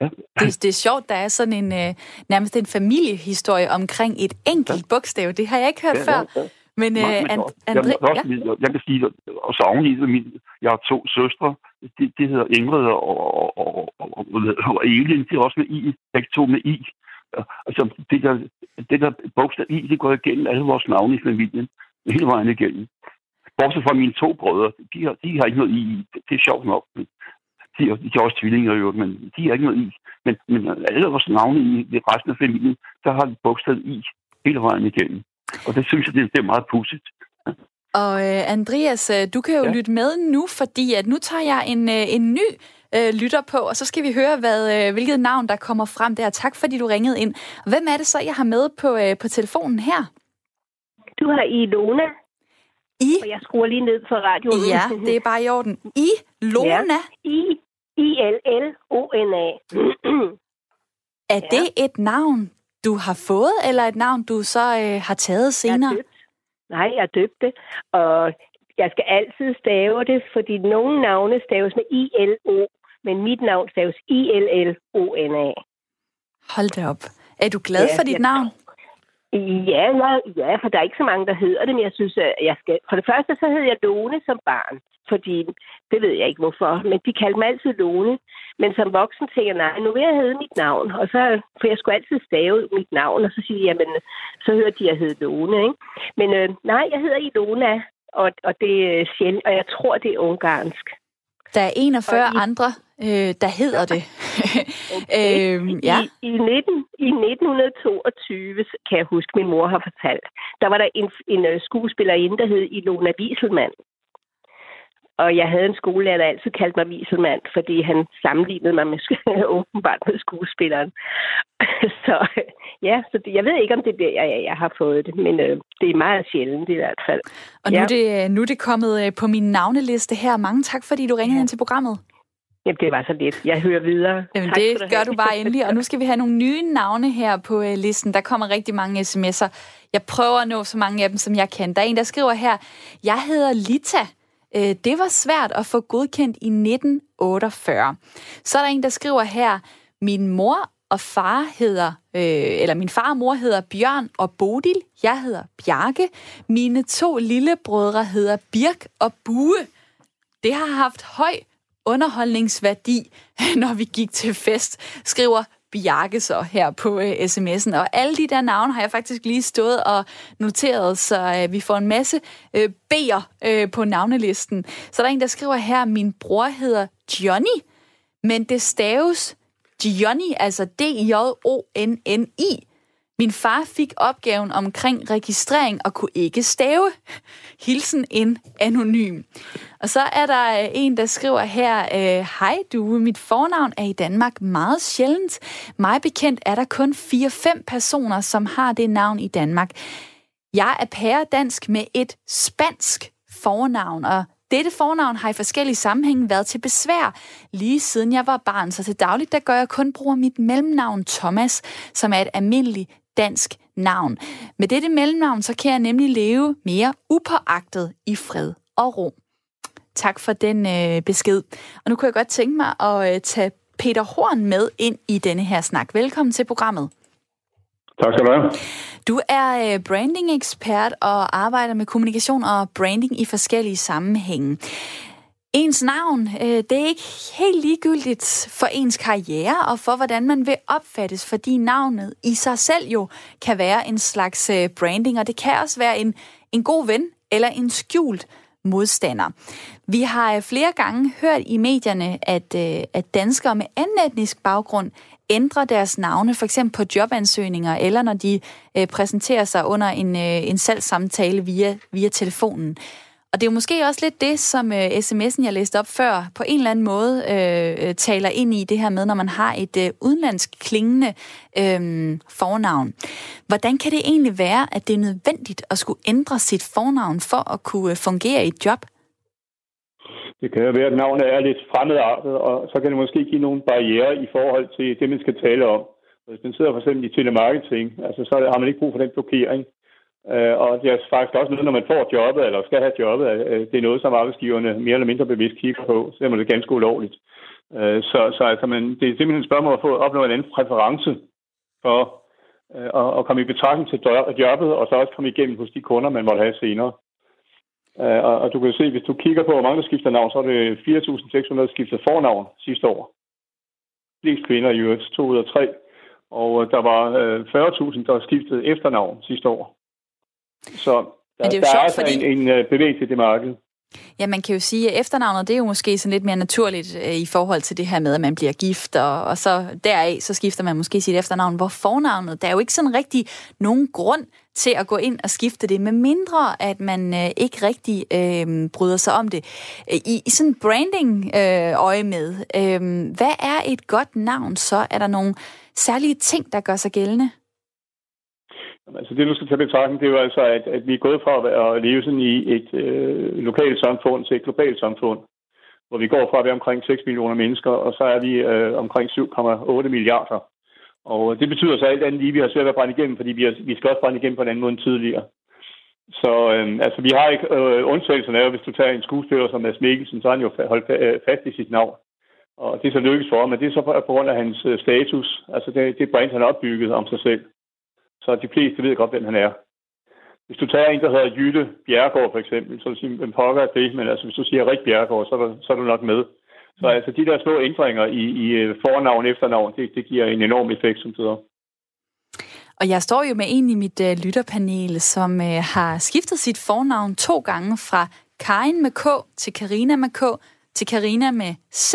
ja. det, det er sjovt, der er sådan en øh, nærmest en familiehistorie omkring et enkelt ja. bogstav. Det har jeg ikke hørt ja, før. Ja, ja. Men, øh, and, André, jeg, også, ja. jeg, kan sige, og så oveni, min, jeg har to søstre, de, de hedder Ingrid og, og, og, og, og Elin, de er også med I, begge to med I. Altså, det der, det der bogstav I, det går igennem alle vores navne i familien, hele vejen igennem. Bortset fra mine to brødre, de har, de har ikke noget I. Det er sjovt nok. De er, de er også tvillinger jo, men de har ikke noget i. Men, men alle vores navne i resten af familien, der har de bogstav i hele vejen igennem. Og det synes jeg, det, det er meget pudsigt. Og øh, Andreas, øh, du kan jo ja. lytte med nu, fordi at nu tager jeg en, øh, en ny øh, lytter på, og så skal vi høre, hvad, øh, hvilket navn, der kommer frem der. Tak, fordi du ringede ind. Hvem er det så, jeg har med på, øh, på telefonen her? Du har Ilona. I? Og jeg skruer lige ned for radioen. Ja, det er bare i orden. I Lona? Ja. I I-L-L-O-N-A. er ja. det et navn, du har fået, eller et navn, du så øh, har taget senere? Jeg Nej, jeg døbt det. Og jeg skal altid stave det, fordi nogle navne staves med I-L-O, men mit navn staves I-L-L-O-N-A. Hold da op. Er du glad ja, for dit navn? Ja, nej, ja, for der er ikke så mange, der hedder det, men jeg synes, at jeg skal... For det første, så hed jeg Lone som barn, fordi det ved jeg ikke hvorfor, men de kaldte mig altid Lone. Men som voksen tænker jeg, nej, nu vil jeg hedde mit navn. Og så, for jeg skulle altid stave mit navn, og så siger jeg, jamen, så hører de, at jeg hedder Lone, ikke? Men øh, nej, jeg hedder Ilona, og, og det er sjældent, og jeg tror, det er ungarsk. Der er 41 i, andre, øh, der hedder det. okay. øhm, ja. I, i, 19, I 1922, kan jeg huske, min mor har fortalt, der var der en, en øh, skuespillerinde, der hed Ilona Wieselmann. Og jeg havde en skolelærer, der altid kaldte mig Wieselmann, fordi han sammenlignede mig med åbenbart med skuespilleren. så ja, så det, jeg ved ikke, om det er der, jeg, jeg har fået det, men øh, det er meget sjældent i hvert fald. Og nu, ja. er det, nu er det kommet øh, på min navneliste her. Mange tak, fordi du ringede ja. ind til programmet. Jamen, det var så lidt. Jeg hører videre. Jamen, tak, det gør du bare endelig. Og nu skal vi have nogle nye navne her på øh, listen. Der kommer rigtig mange sms'er. Jeg prøver at nå så mange af dem, som jeg kan. Der er en, der skriver her, jeg hedder Lita. Øh, det var svært at få godkendt i 1948. Så er der en, der skriver her, min mor og far hedder, øh, eller min far og mor hedder Bjørn og Bodil. Jeg hedder Bjarke. Mine to lillebrødre hedder Birk og Bue. Det har haft høj underholdningsværdi, når vi gik til fest, skriver Bjarke så her på øh, sms'en. Og alle de der navne har jeg faktisk lige stået og noteret, så øh, vi får en masse øh, B'er øh, på navnelisten. Så der er en, der skriver her, min bror hedder Johnny, men det staves Johnny, altså D-J-O-N-N-I. Min far fik opgaven omkring registrering og kunne ikke stave. Hilsen en anonym. Og så er der øh, en, der skriver her, øh, Hej du, mit fornavn er i Danmark meget sjældent. Mig bekendt er der kun 4-5 personer, som har det navn i Danmark. Jeg er pæredansk med et spansk fornavn, og dette fornavn har i forskellige sammenhænge været til besvær, lige siden jeg var barn, så til dagligt der gør jeg kun brug af mit mellemnavn Thomas, som er et almindeligt dansk navn. Med dette mellemnavn, så kan jeg nemlig leve mere upåagtet i fred og ro. Tak for den øh, besked. Og nu kunne jeg godt tænke mig at øh, tage Peter Horn med ind i denne her snak. Velkommen til programmet. Tak skal du have. Du er øh, branding-ekspert og arbejder med kommunikation og branding i forskellige sammenhænge. Ens navn, øh, det er ikke helt ligegyldigt for ens karriere og for, hvordan man vil opfattes, fordi navnet i sig selv jo kan være en slags øh, branding, og det kan også være en, en god ven eller en skjult modstander. Vi har flere gange hørt i medierne, at, at danskere med anden etnisk baggrund ændre deres navne, for eksempel på jobansøgninger, eller når de øh, præsenterer sig under en, øh, en salgssamtale via, via telefonen. Og det er jo måske også lidt det, som øh, sms'en, jeg læste op før, på en eller anden måde øh, øh, taler ind i det her med, når man har et øh, udenlandsk klingende øh, fornavn. Hvordan kan det egentlig være, at det er nødvendigt at skulle ændre sit fornavn for at kunne øh, fungere i et job? Det kan jo være, at navnet er lidt fremmedartet, og så kan det måske give nogle barriere i forhold til det, man skal tale om. Hvis man sidder for eksempel i telemarketing, altså, så har man ikke brug for den blokering. Uh, og det er faktisk også noget, når man får jobbet, eller skal have jobbet, at øh, det er noget, som arbejdsgiverne mere eller mindre bevidst kigger på, selvom det er ganske ulovligt. Uh, så, så altså, man, det er simpelthen et spørgsmål at få opnå en anden præference for at, at komme i betragtning til jobbet, og så også komme igennem hos de kunder, man måtte have senere. Uh, og, og du kan se, hvis du kigger på, hvor mange der skifter navn, så er det 4.600 skiftet fornavn sidste år. Flest kvinder i øvrigt, to ud af tre. Og der var uh, 40.000, der skiftede efternavn sidste år. Så der, det er, jo der sjovt, er altså fordi... en, en bevægelse i det marked. Ja, man kan jo sige, at efternavnet det er jo måske sådan lidt mere naturligt øh, i forhold til det her med, at man bliver gift, og, og så deraf så skifter man måske sit efternavn. Hvor fornavnet, der er jo ikke sådan rigtig nogen grund til at gå ind og skifte det, med mindre at man øh, ikke rigtig øh, bryder sig om det. Øh, I, i sådan branding-øje øh, med, øh, hvad er et godt navn så? Er der nogle særlige ting, der gør sig gældende? Altså det, du skal tage betragtning, det er jo altså, at, at vi er gået fra at leve sådan i et øh, lokalt samfund til et globalt samfund, hvor vi går fra at være omkring 6 millioner mennesker, og så er vi øh, omkring 7,8 milliarder. Og det betyder så alt andet lige, at vi har svært at brænde igennem, fordi vi, har, vi skal også brænde igennem på en anden måde end tidligere. Så øh, altså, vi har ikke øh, undtagelserne af, hvis du tager en skuespiller som Mads Mikkelsen, så har han jo holdt øh, fast i sit navn. Og det er så lykkedes for ham, men det er så på, på grund af hans øh, status. Altså det, det brand, han har opbygget om sig selv. Så de fleste ved godt, hvem han er. Hvis du tager en, der hedder Jytte Bjergård for eksempel, så vil du sige, hvem pokker er det? Men altså, hvis du siger Rik Bjergård, så er, så er du nok med. Så altså, de der små ændringer i, i øh, fornavn og efternavn, det, det giver en enorm effekt, som det og jeg står jo med en i mit uh, lytterpanel, som uh, har skiftet sit fornavn to gange fra Karin med K til Karina med K til Karina med C.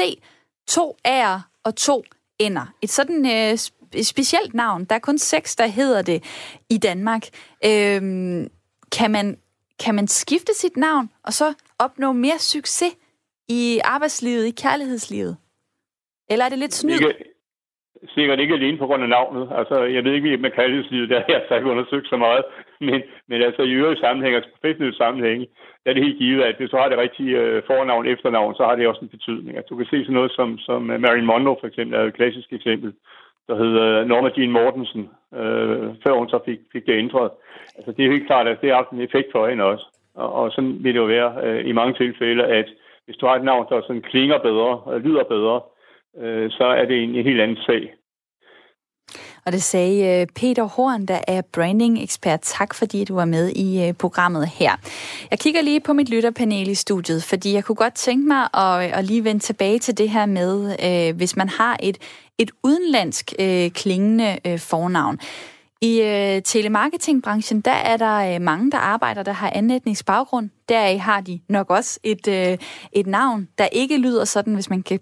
To A'er og to N'er. Et sådan et specielt navn. Der er kun seks, der hedder det i Danmark. Øhm, kan, man, kan man skifte sit navn og så opnå mere succes i arbejdslivet, i kærlighedslivet? Eller er det lidt snyd? Ikke, sikkert ikke alene på grund af navnet. Altså, jeg ved ikke, med kærlighedslivet, der har jeg ikke undersøgt så meget. Men, men altså i øvrigt sammenhæng, altså professionelle sammenhæng, der er det helt givet, at hvis du har det rigtige øh, fornavn, efternavn, så har det også en betydning. Altså, du kan se sådan noget som, som øh, Marilyn Monroe for eksempel, er et klassisk eksempel der hedder Norma Jean Mortensen, øh, før hun så fik, fik det ændret. Altså det er helt klart, at det har haft en effekt for hende også. Og, og sådan vil det jo være øh, i mange tilfælde, at hvis du har et navn, der sådan klinger bedre, øh, lyder bedre, øh, så er det en, en helt anden sag. Og det sagde øh, Peter Horn, der er branding-ekspert. Tak fordi du var med i øh, programmet her. Jeg kigger lige på mit lytterpanel i studiet, fordi jeg kunne godt tænke mig at, at lige vende tilbage til det her med, øh, hvis man har et, et udenlandsk øh, klingende øh, fornavn. I øh, telemarketingbranchen, der er der øh, mange, der arbejder, der har anden etnisk baggrund. Der har de nok også et, øh, et navn, der ikke lyder sådan, hvis man kan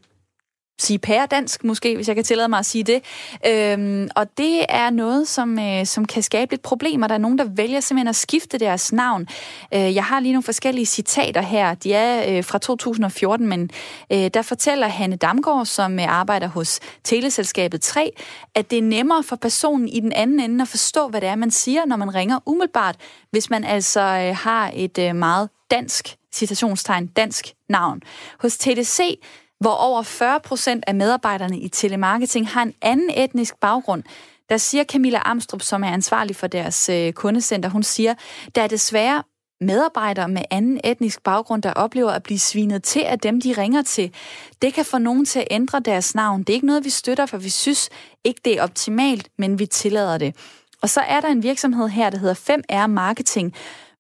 sige pæredansk måske, hvis jeg kan tillade mig at sige det. Øhm, og det er noget, som, øh, som kan skabe lidt problemer. Der er nogen, der vælger simpelthen at skifte deres navn. Øh, jeg har lige nogle forskellige citater her. De er øh, fra 2014, men øh, der fortæller Hanne Damgaard, som øh, arbejder hos Teleselskabet 3, at det er nemmere for personen i den anden ende at forstå, hvad det er, man siger, når man ringer umiddelbart, hvis man altså øh, har et øh, meget dansk citationstegn, dansk navn. Hos TDC hvor over 40 procent af medarbejderne i telemarketing har en anden etnisk baggrund. Der siger Camilla Amstrup, som er ansvarlig for deres øh, kundecenter, hun siger, der er desværre medarbejdere med anden etnisk baggrund, der oplever at blive svinet til af dem, de ringer til. Det kan få nogen til at ændre deres navn. Det er ikke noget, vi støtter, for vi synes ikke, det er optimalt, men vi tillader det. Og så er der en virksomhed her, der hedder 5R Marketing,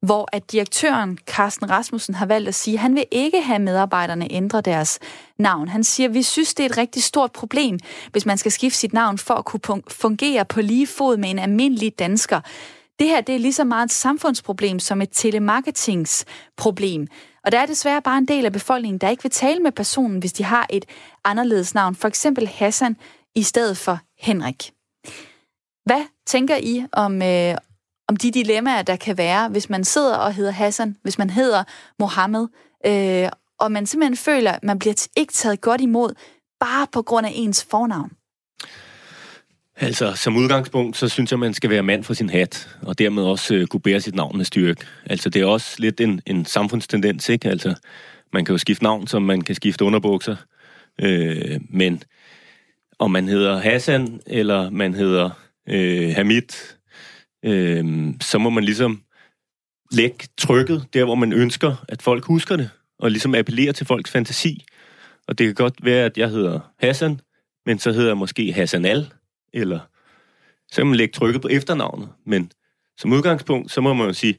hvor at direktøren Carsten Rasmussen har valgt at sige, at han vil ikke have medarbejderne ændre deres navn. Han siger, at vi synes, det er et rigtig stort problem, hvis man skal skifte sit navn for at kunne fungere på lige fod med en almindelig dansker. Det her det er lige så meget et samfundsproblem som et telemarketingsproblem. Og der er desværre bare en del af befolkningen, der ikke vil tale med personen, hvis de har et anderledes navn. For eksempel Hassan i stedet for Henrik. Hvad tænker I om, øh, om de dilemmaer, der kan være, hvis man sidder og hedder Hassan, hvis man hedder Mohammed, øh, og man simpelthen føler, at man bliver ikke taget godt imod, bare på grund af ens fornavn? Altså, som udgangspunkt, så synes jeg, man skal være mand for sin hat, og dermed også øh, kunne bære sit navn med styrke. Altså, det er også lidt en, en samfundstendens, ikke? Altså, man kan jo skifte navn, som man kan skifte underbukser, øh, men om man hedder Hassan, eller man hedder øh, Hamid, øh, så må man ligesom lægge trykket der, hvor man ønsker, at folk husker det, og ligesom appellere til folks fantasi. Og det kan godt være, at jeg hedder Hassan, men så hedder jeg måske Hassan Al, eller så kan man lægge trykket på efternavnet. Men som udgangspunkt, så må man jo sige,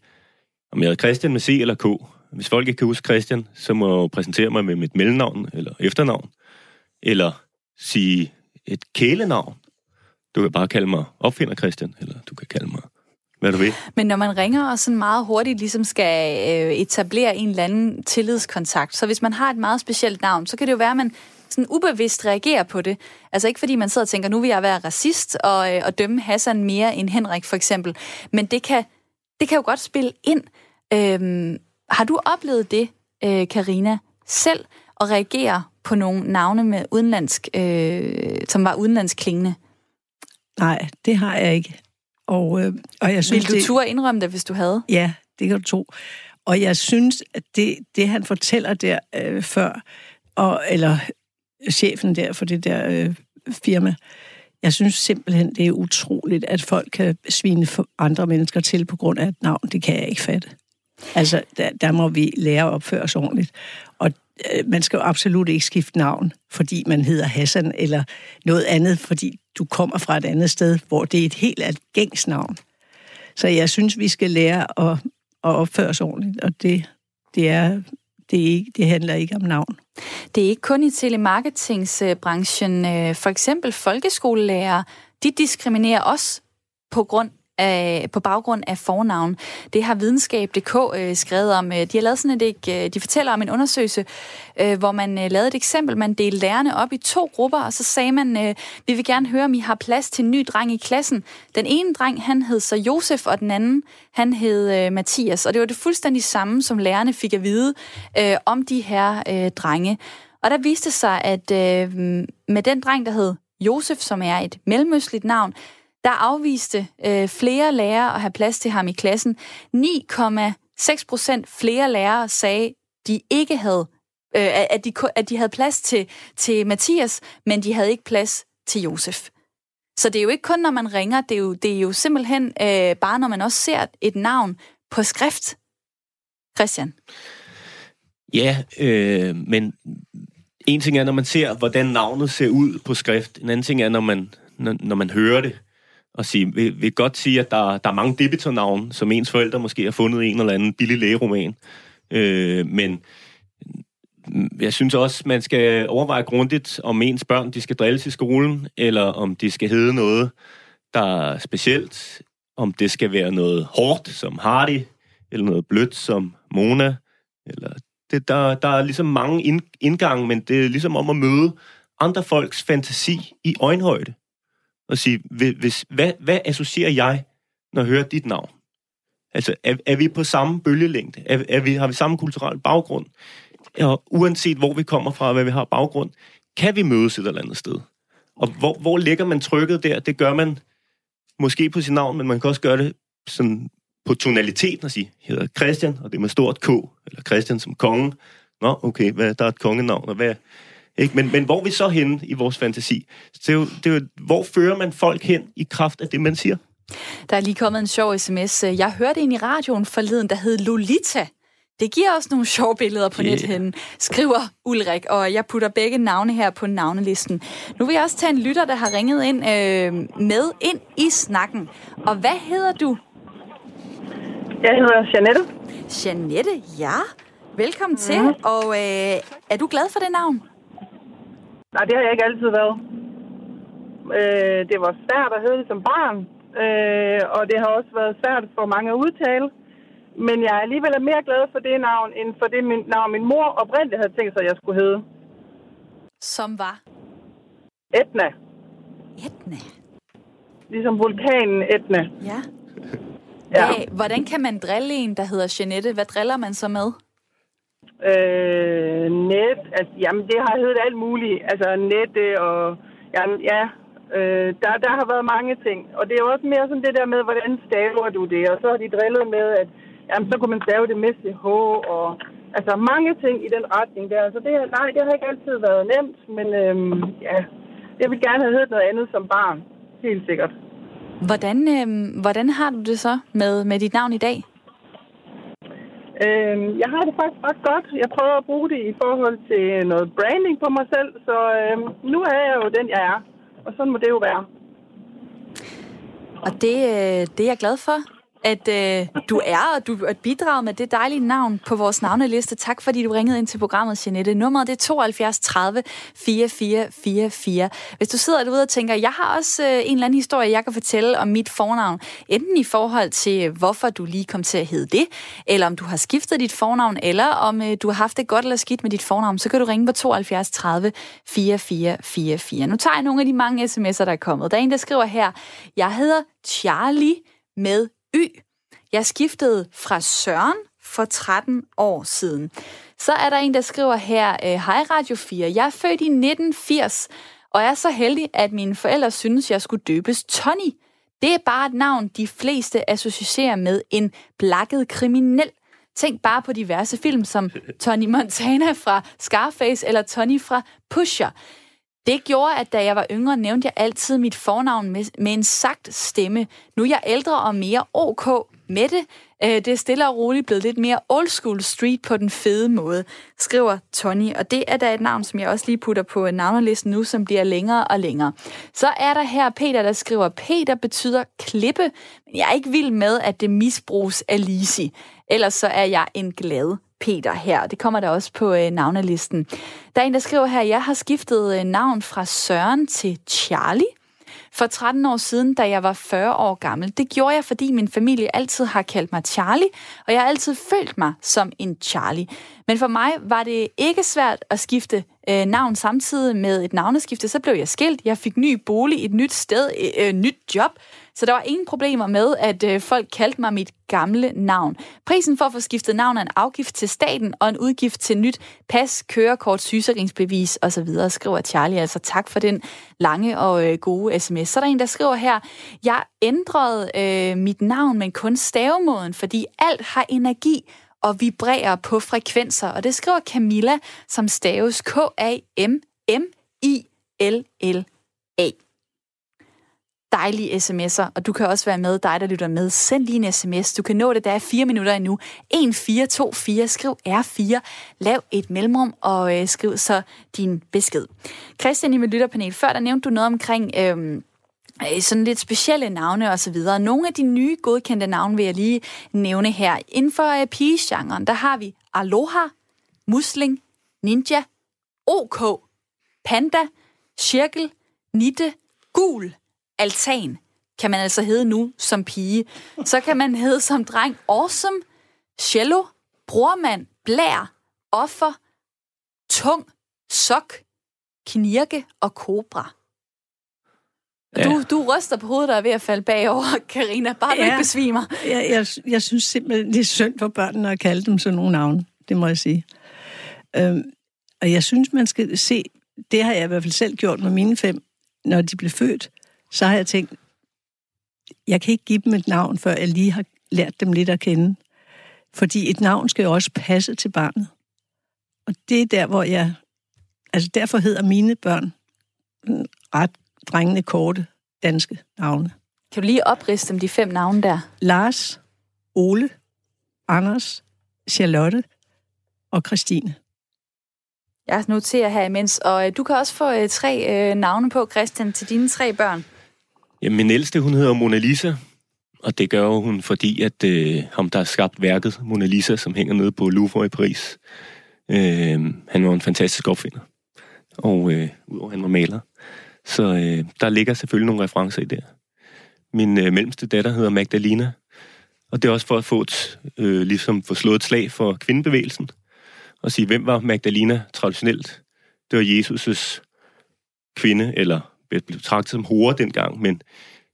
om jeg hedder Christian med C eller K. Hvis folk ikke kan huske Christian, så må jeg jo præsentere mig med mit mellemnavn eller efternavn. Eller sige et kælenavn. Du kan bare kalde mig opfinder Christian, eller du kan kalde mig hvad du ved. Men når man ringer og sådan meget hurtigt ligesom skal øh, etablere en eller anden tillidskontakt, så hvis man har et meget specielt navn, så kan det jo være, at man sådan ubevidst reagerer på det. Altså ikke fordi man sidder og tænker, nu vil jeg være racist og, øh, og dømme Hassan mere end Henrik for eksempel. Men det kan, det kan jo godt spille ind. Øhm, har du oplevet det, øh, Karina selv, at reagere på nogle navne med udenlandsk, øh, som var udenlandsk klingende? Nej, det har jeg ikke. Og, øh, og jeg synes, Vil du turde indrømme det, hvis du havde? Ja, det kan du tro. Og jeg synes, at det, det han fortæller der øh, før, og, eller chefen der for det der øh, firma, jeg synes simpelthen, det er utroligt, at folk kan svine andre mennesker til på grund af et navn. Det kan jeg ikke fatte. Altså, der, der må vi lære at opføre os ordentligt. Og øh, man skal jo absolut ikke skifte navn, fordi man hedder Hassan, eller noget andet, fordi du kommer fra et andet sted, hvor det er et helt gængs navn. Så jeg synes, vi skal lære at, at opføre os ordentligt, og det, det, er, det, er ikke, det handler ikke om navn. Det er ikke kun i telemarketingsbranchen. Øh, for eksempel folkeskolelærer, de diskriminerer også på grund af, på baggrund af fornavn. Det har videnskab.dk øh, skrevet om. Øh, de har lavet sådan et, øh, de fortæller om en undersøgelse, øh, hvor man øh, lavede et eksempel. Man delte lærerne op i to grupper, og så sagde man, øh, vi vil gerne høre, om I har plads til en ny dreng i klassen. Den ene dreng, han hed så Josef, og den anden, han hed øh, Mathias. Og det var det fuldstændig samme, som lærerne fik at vide øh, om de her øh, drenge. Og der viste sig, at øh, med den dreng, der hed Josef, som er et mellemøstligt navn, der afviste øh, flere lærere at have plads til ham i klassen. 9,6 procent flere lærere sagde, de ikke havde, øh, at, de, at de havde plads til, til Mathias, men de havde ikke plads til Josef. Så det er jo ikke kun, når man ringer, det er jo, det er jo simpelthen øh, bare, når man også ser et navn på skrift. Christian? Ja, øh, men en ting er, når man ser, hvordan navnet ser ud på skrift. En anden ting er, når man, når, når man hører det og sige, vil, vil godt sige, at der, der er mange debitornavne, som ens forældre måske har fundet en eller anden billig lægeroman. Øh, men jeg synes også, man skal overveje grundigt, om ens børn de skal drilles i skolen, eller om de skal hedde noget, der er specielt, om det skal være noget hårdt som Hardy, eller noget blødt som Mona. Eller det, der, der er ligesom mange indgange, men det er ligesom om at møde andre folks fantasi i øjenhøjde. Og sige, hvis, hvad, hvad associerer jeg, når jeg hører dit navn? Altså, er, er vi på samme bølgelængde? Er, er vi, har vi samme kulturel baggrund? Og uanset hvor vi kommer fra, og hvad vi har baggrund, kan vi mødes et eller andet sted. Og hvor, hvor ligger man trykket der? Det gør man måske på sit navn, men man kan også gøre det sådan på tonaliteten og sige, jeg hedder Christian, og det er med stort K, eller Christian som konge. Nå, okay, hvad, der er et kongenavn, og hvad... Ikke? Men, men hvor er vi så henne i vores fantasi? Det er, jo, det er jo, hvor fører man folk hen i kraft af det, man siger? Der er lige kommet en sjov sms. Jeg hørte en i radioen forleden, der hed Lolita. Det giver også nogle sjove billeder på yeah. nethen, skriver Ulrik, og jeg putter begge navne her på navnelisten. Nu vil jeg også tage en lytter, der har ringet ind øh, med ind i snakken. Og hvad hedder du? Jeg hedder Janette. Janette, ja. Velkommen mm. til. Og øh, er du glad for det navn? Nej, det har jeg ikke altid været. Øh, det var svært at hedde det som barn, øh, og det har også været svært for mange at udtale. Men jeg er alligevel mere glad for det navn, end for det min, navn, min mor oprindeligt havde tænkt sig, at jeg skulle hedde. Som var? Etna. Etna? Ligesom vulkanen Etna. Ja. ja. Hey, hvordan kan man drille en, der hedder Jeanette? Hvad driller man så med? Øh, net, altså, jamen det har heddet alt muligt. Altså nette og, jamen ja, øh, der, der har været mange ting. Og det er jo også mere sådan det der med, hvordan staver du det? Og så har de drillet med, at jamen, så kunne man stave det med CH, og altså mange ting i den retning der. Så det, nej, det har ikke altid været nemt, men øhm, ja, jeg vil gerne have hørt noget andet som barn. Helt sikkert. Hvordan, øh, hvordan har du det så med, med dit navn i dag? Øhm, jeg har det faktisk ret godt. Jeg prøver at bruge det i forhold til noget branding på mig selv, så øh, nu er jeg jo den, jeg er. Og sådan må det jo være. Og det, øh, det er jeg glad for at øh, du er, og du at bidrage med det dejlige navn på vores navneliste. Tak fordi du ringede ind til programmet, Jeanette. Nummeret det er 72 30 4444. Hvis du sidder derude og tænker, jeg har også øh, en eller anden historie, jeg kan fortælle om mit fornavn, enten i forhold til, hvorfor du lige kom til at hedde det, eller om du har skiftet dit fornavn, eller om øh, du har haft det godt eller skidt med dit fornavn, så kan du ringe på 72 30 4444. Nu tager jeg nogle af de mange sms'er, der er kommet. Der er en, der skriver her, jeg hedder Charlie med Y. Jeg skiftede fra Søren for 13 år siden. Så er der en, der skriver her, øh, Hej Radio 4, jeg er født i 1980, og er så heldig, at mine forældre synes, jeg skulle døbes Tony. Det er bare et navn, de fleste associerer med en blakket kriminel. Tænk bare på diverse film som Tony Montana fra Scarface eller Tony fra Pusher. Det gjorde, at da jeg var yngre, nævnte jeg altid mit fornavn med, med en sagt stemme. Nu er jeg ældre og mere ok med det. Øh, det er stille og roligt blevet lidt mere old school street på den fede måde, skriver Tony. Og det er da et navn, som jeg også lige putter på navnelisten nu, som bliver længere og længere. Så er der her Peter, der skriver, Peter betyder klippe, men jeg er ikke vild med, at det misbruges af Lisi. Ellers så er jeg en glad Peter her. Det kommer der også på øh, navnelisten. Der er en, der skriver her, jeg har skiftet øh, navn fra Søren til Charlie for 13 år siden, da jeg var 40 år gammel. Det gjorde jeg, fordi min familie altid har kaldt mig Charlie, og jeg har altid følt mig som en Charlie. Men for mig var det ikke svært at skifte øh, navn samtidig med et navneskifte. Så blev jeg skilt, jeg fik ny bolig, et nyt sted, øh, øh nyt job, så der var ingen problemer med, at øh, folk kaldte mig mit gamle navn. Prisen for at få skiftet navn er en afgift til staten og en udgift til nyt pas, kørekort, sygesikringsbevis osv., skriver Charlie. Altså tak for den lange og øh, gode sms. Så er der en, der skriver her, jeg ændrede øh, mit navn, men kun stavemåden, fordi alt har energi og vibrerer på frekvenser. Og det skriver Camilla, som staves K-A-M-M-I-L-L-A dejlige sms'er, og du kan også være med, dig der lytter med. Send lige en sms. Du kan nå det, der er fire minutter endnu. 1424, skriv R4, lav et mellemrum og øh, skriv så din besked. Christian i mit lytterpanel, før der nævnte du noget omkring... Øhm, øh, sådan lidt specielle navne og så videre. Nogle af de nye godkendte navne vil jeg lige nævne her. Inden for uh, pigegenren, der har vi Aloha, Musling, Ninja, OK, Panda, Cirkel, Nitte, Gul, Altan kan man altså hedde nu som pige. Så kan man hedde som dreng Awesome, Cello, Brormand, Blær, Offer, Tung, Sok, Knirke og Cobra. Ja. Du, du ryster på hovedet og er ved at falde bagover, Karina. Bare ja. du ikke besvimer. Jeg, jeg, jeg synes simpelthen, det er synd for børnene at kalde dem sådan nogle navne. Det må jeg sige. Øhm, og jeg synes, man skal se, det har jeg i hvert fald selv gjort med mine fem, når de blev født, så har jeg tænkt, jeg kan ikke give dem et navn, før jeg lige har lært dem lidt at kende. Fordi et navn skal jo også passe til barnet. Og det er der, hvor jeg... Altså derfor hedder mine børn ret drengende korte danske navne. Kan du lige opriste dem, de fem navne der? Lars, Ole, Anders, Charlotte og Christine. Jeg noterer her imens, og øh, du kan også få øh, tre øh, navne på, Christian, til dine tre børn. Jamen, min ældste, hun hedder Mona Lisa, og det gør hun, fordi at øh, ham, der har skabt værket, Mona Lisa, som hænger nede på Louvre i Paris, øh, han var en fantastisk opfinder. Og øh, udover han var maler. Så øh, der ligger selvfølgelig nogle referencer i det. Min øh, mellemste datter hedder Magdalena, og det er også for at få et, øh, ligesom få slået et slag for kvindebevægelsen, og sige, hvem var Magdalena traditionelt? Det var Jesus' kvinde, eller blev betragtet som hore dengang, men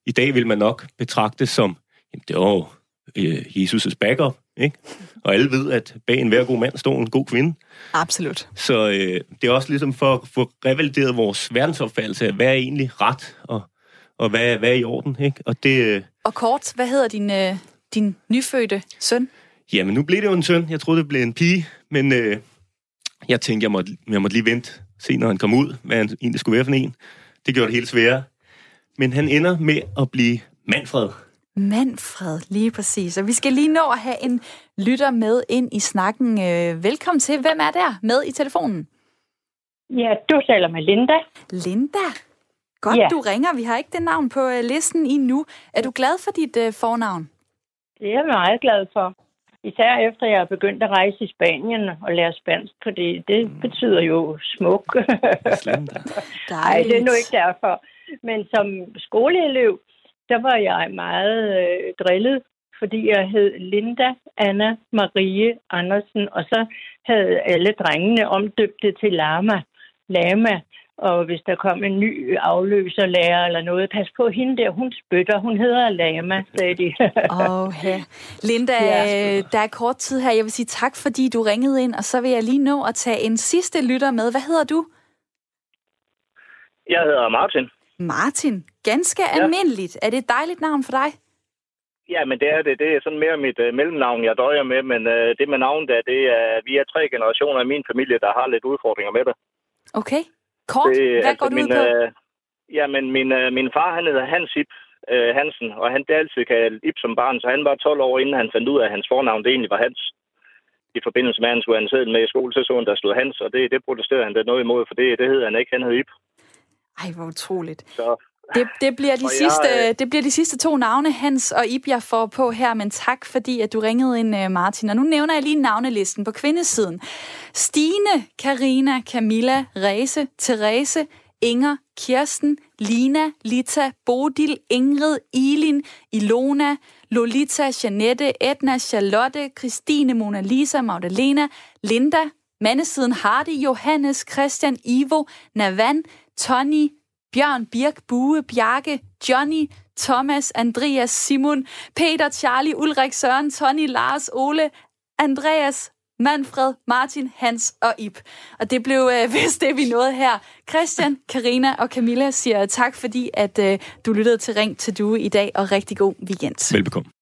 i dag vil man nok betragte som, jamen det var øh, Jesus' backup, ikke? Og alle ved, at bag en hver god mand står en god kvinde. Absolut. Så øh, det er også ligesom for at få revalideret vores verdensopfattelse af, hvad er egentlig ret, og, og hvad, hvad er i orden, ikke? Og, det, øh, og kort, hvad hedder din, øh, din nyfødte søn? Jamen, nu blev det jo en søn. Jeg troede, det blev en pige, men øh, jeg tænkte, jeg måtte, jeg måtte lige vente, se når han kom ud, hvad han egentlig skulle være for en. Det gjorde det helt sværere. Men han ender med at blive Manfred. Manfred, lige præcis. Og vi skal lige nå at have en lytter med ind i snakken. Øh, velkommen til. Hvem er der med i telefonen? Ja, du taler med Linda. Linda? Godt, ja. du ringer. Vi har ikke det navn på øh, listen endnu. Er du glad for dit uh, fornavn? Det er jeg meget glad for. Især efter jeg er begyndt at rejse i Spanien og lære spansk, fordi det mm. betyder jo smuk. Nej, det er nu ikke derfor. Men som skoleelev, der var jeg meget øh, drillet, fordi jeg hed Linda Anna Marie Andersen, og så havde alle drengene omdøbt det til Lama. Lama. Og hvis der kom en ny afløserlærer eller noget, pas på hende der, hun spytter. Hun hedder Lama, sagde de. Åh, oh, ja. Linda, ja. der er kort tid her. Jeg vil sige tak, fordi du ringede ind, og så vil jeg lige nå at tage en sidste lytter med. Hvad hedder du? Jeg hedder Martin. Martin, ganske ja. almindeligt. Er det et dejligt navn for dig? Ja, men det er det. Det er sådan mere mit uh, mellemnavn, jeg døjer med, men uh, det med navn der, det er, vi er tre generationer af min familie, der har lidt udfordringer med det. Okay. Kort, det, hvad altså, går du min, ud på? Uh, ja, men min, uh, min far, han hedder Hans Ip uh, Hansen, og han blev altid kaldt Ip som barn, så han var 12 år, inden han fandt ud af, at hans fornavn det egentlig var Hans. I forbindelse med, at han skulle ansætte med i skole, så så der stod Hans, og det, det protesterede han da noget imod, for det, det hed han ikke, han hed Ip. Ej, hvor utroligt. Så, det, det, bliver de sidste, jeg, det bliver de sidste to navne, Hans og Ib, jeg får på her, men tak fordi, at du ringede ind, øh, Martin. Og nu nævner jeg lige navnelisten på kvindesiden. Stine, Karina, Camilla, Rese, Therese, Inger, Kirsten, Lina, Lita, Bodil, Ingrid, Ilin, Ilona, Lolita, Janette, Edna, Charlotte, Christine, Mona Lisa, Magdalena, Linda, mandesiden Hardy, Johannes, Christian, Ivo, Navan, Tony, Bjørn, Birk, Bue, Bjarke, Johnny, Thomas, Andreas, Simon, Peter, Charlie, Ulrik, Søren, Tony, Lars, Ole, Andreas, Manfred, Martin, Hans og Ip. Og det blev øh, vist det, vi nåede her. Christian, Karina og Camilla siger tak, fordi at øh, du lyttede til Ring til Due i dag, og rigtig god weekend. Velbekomme.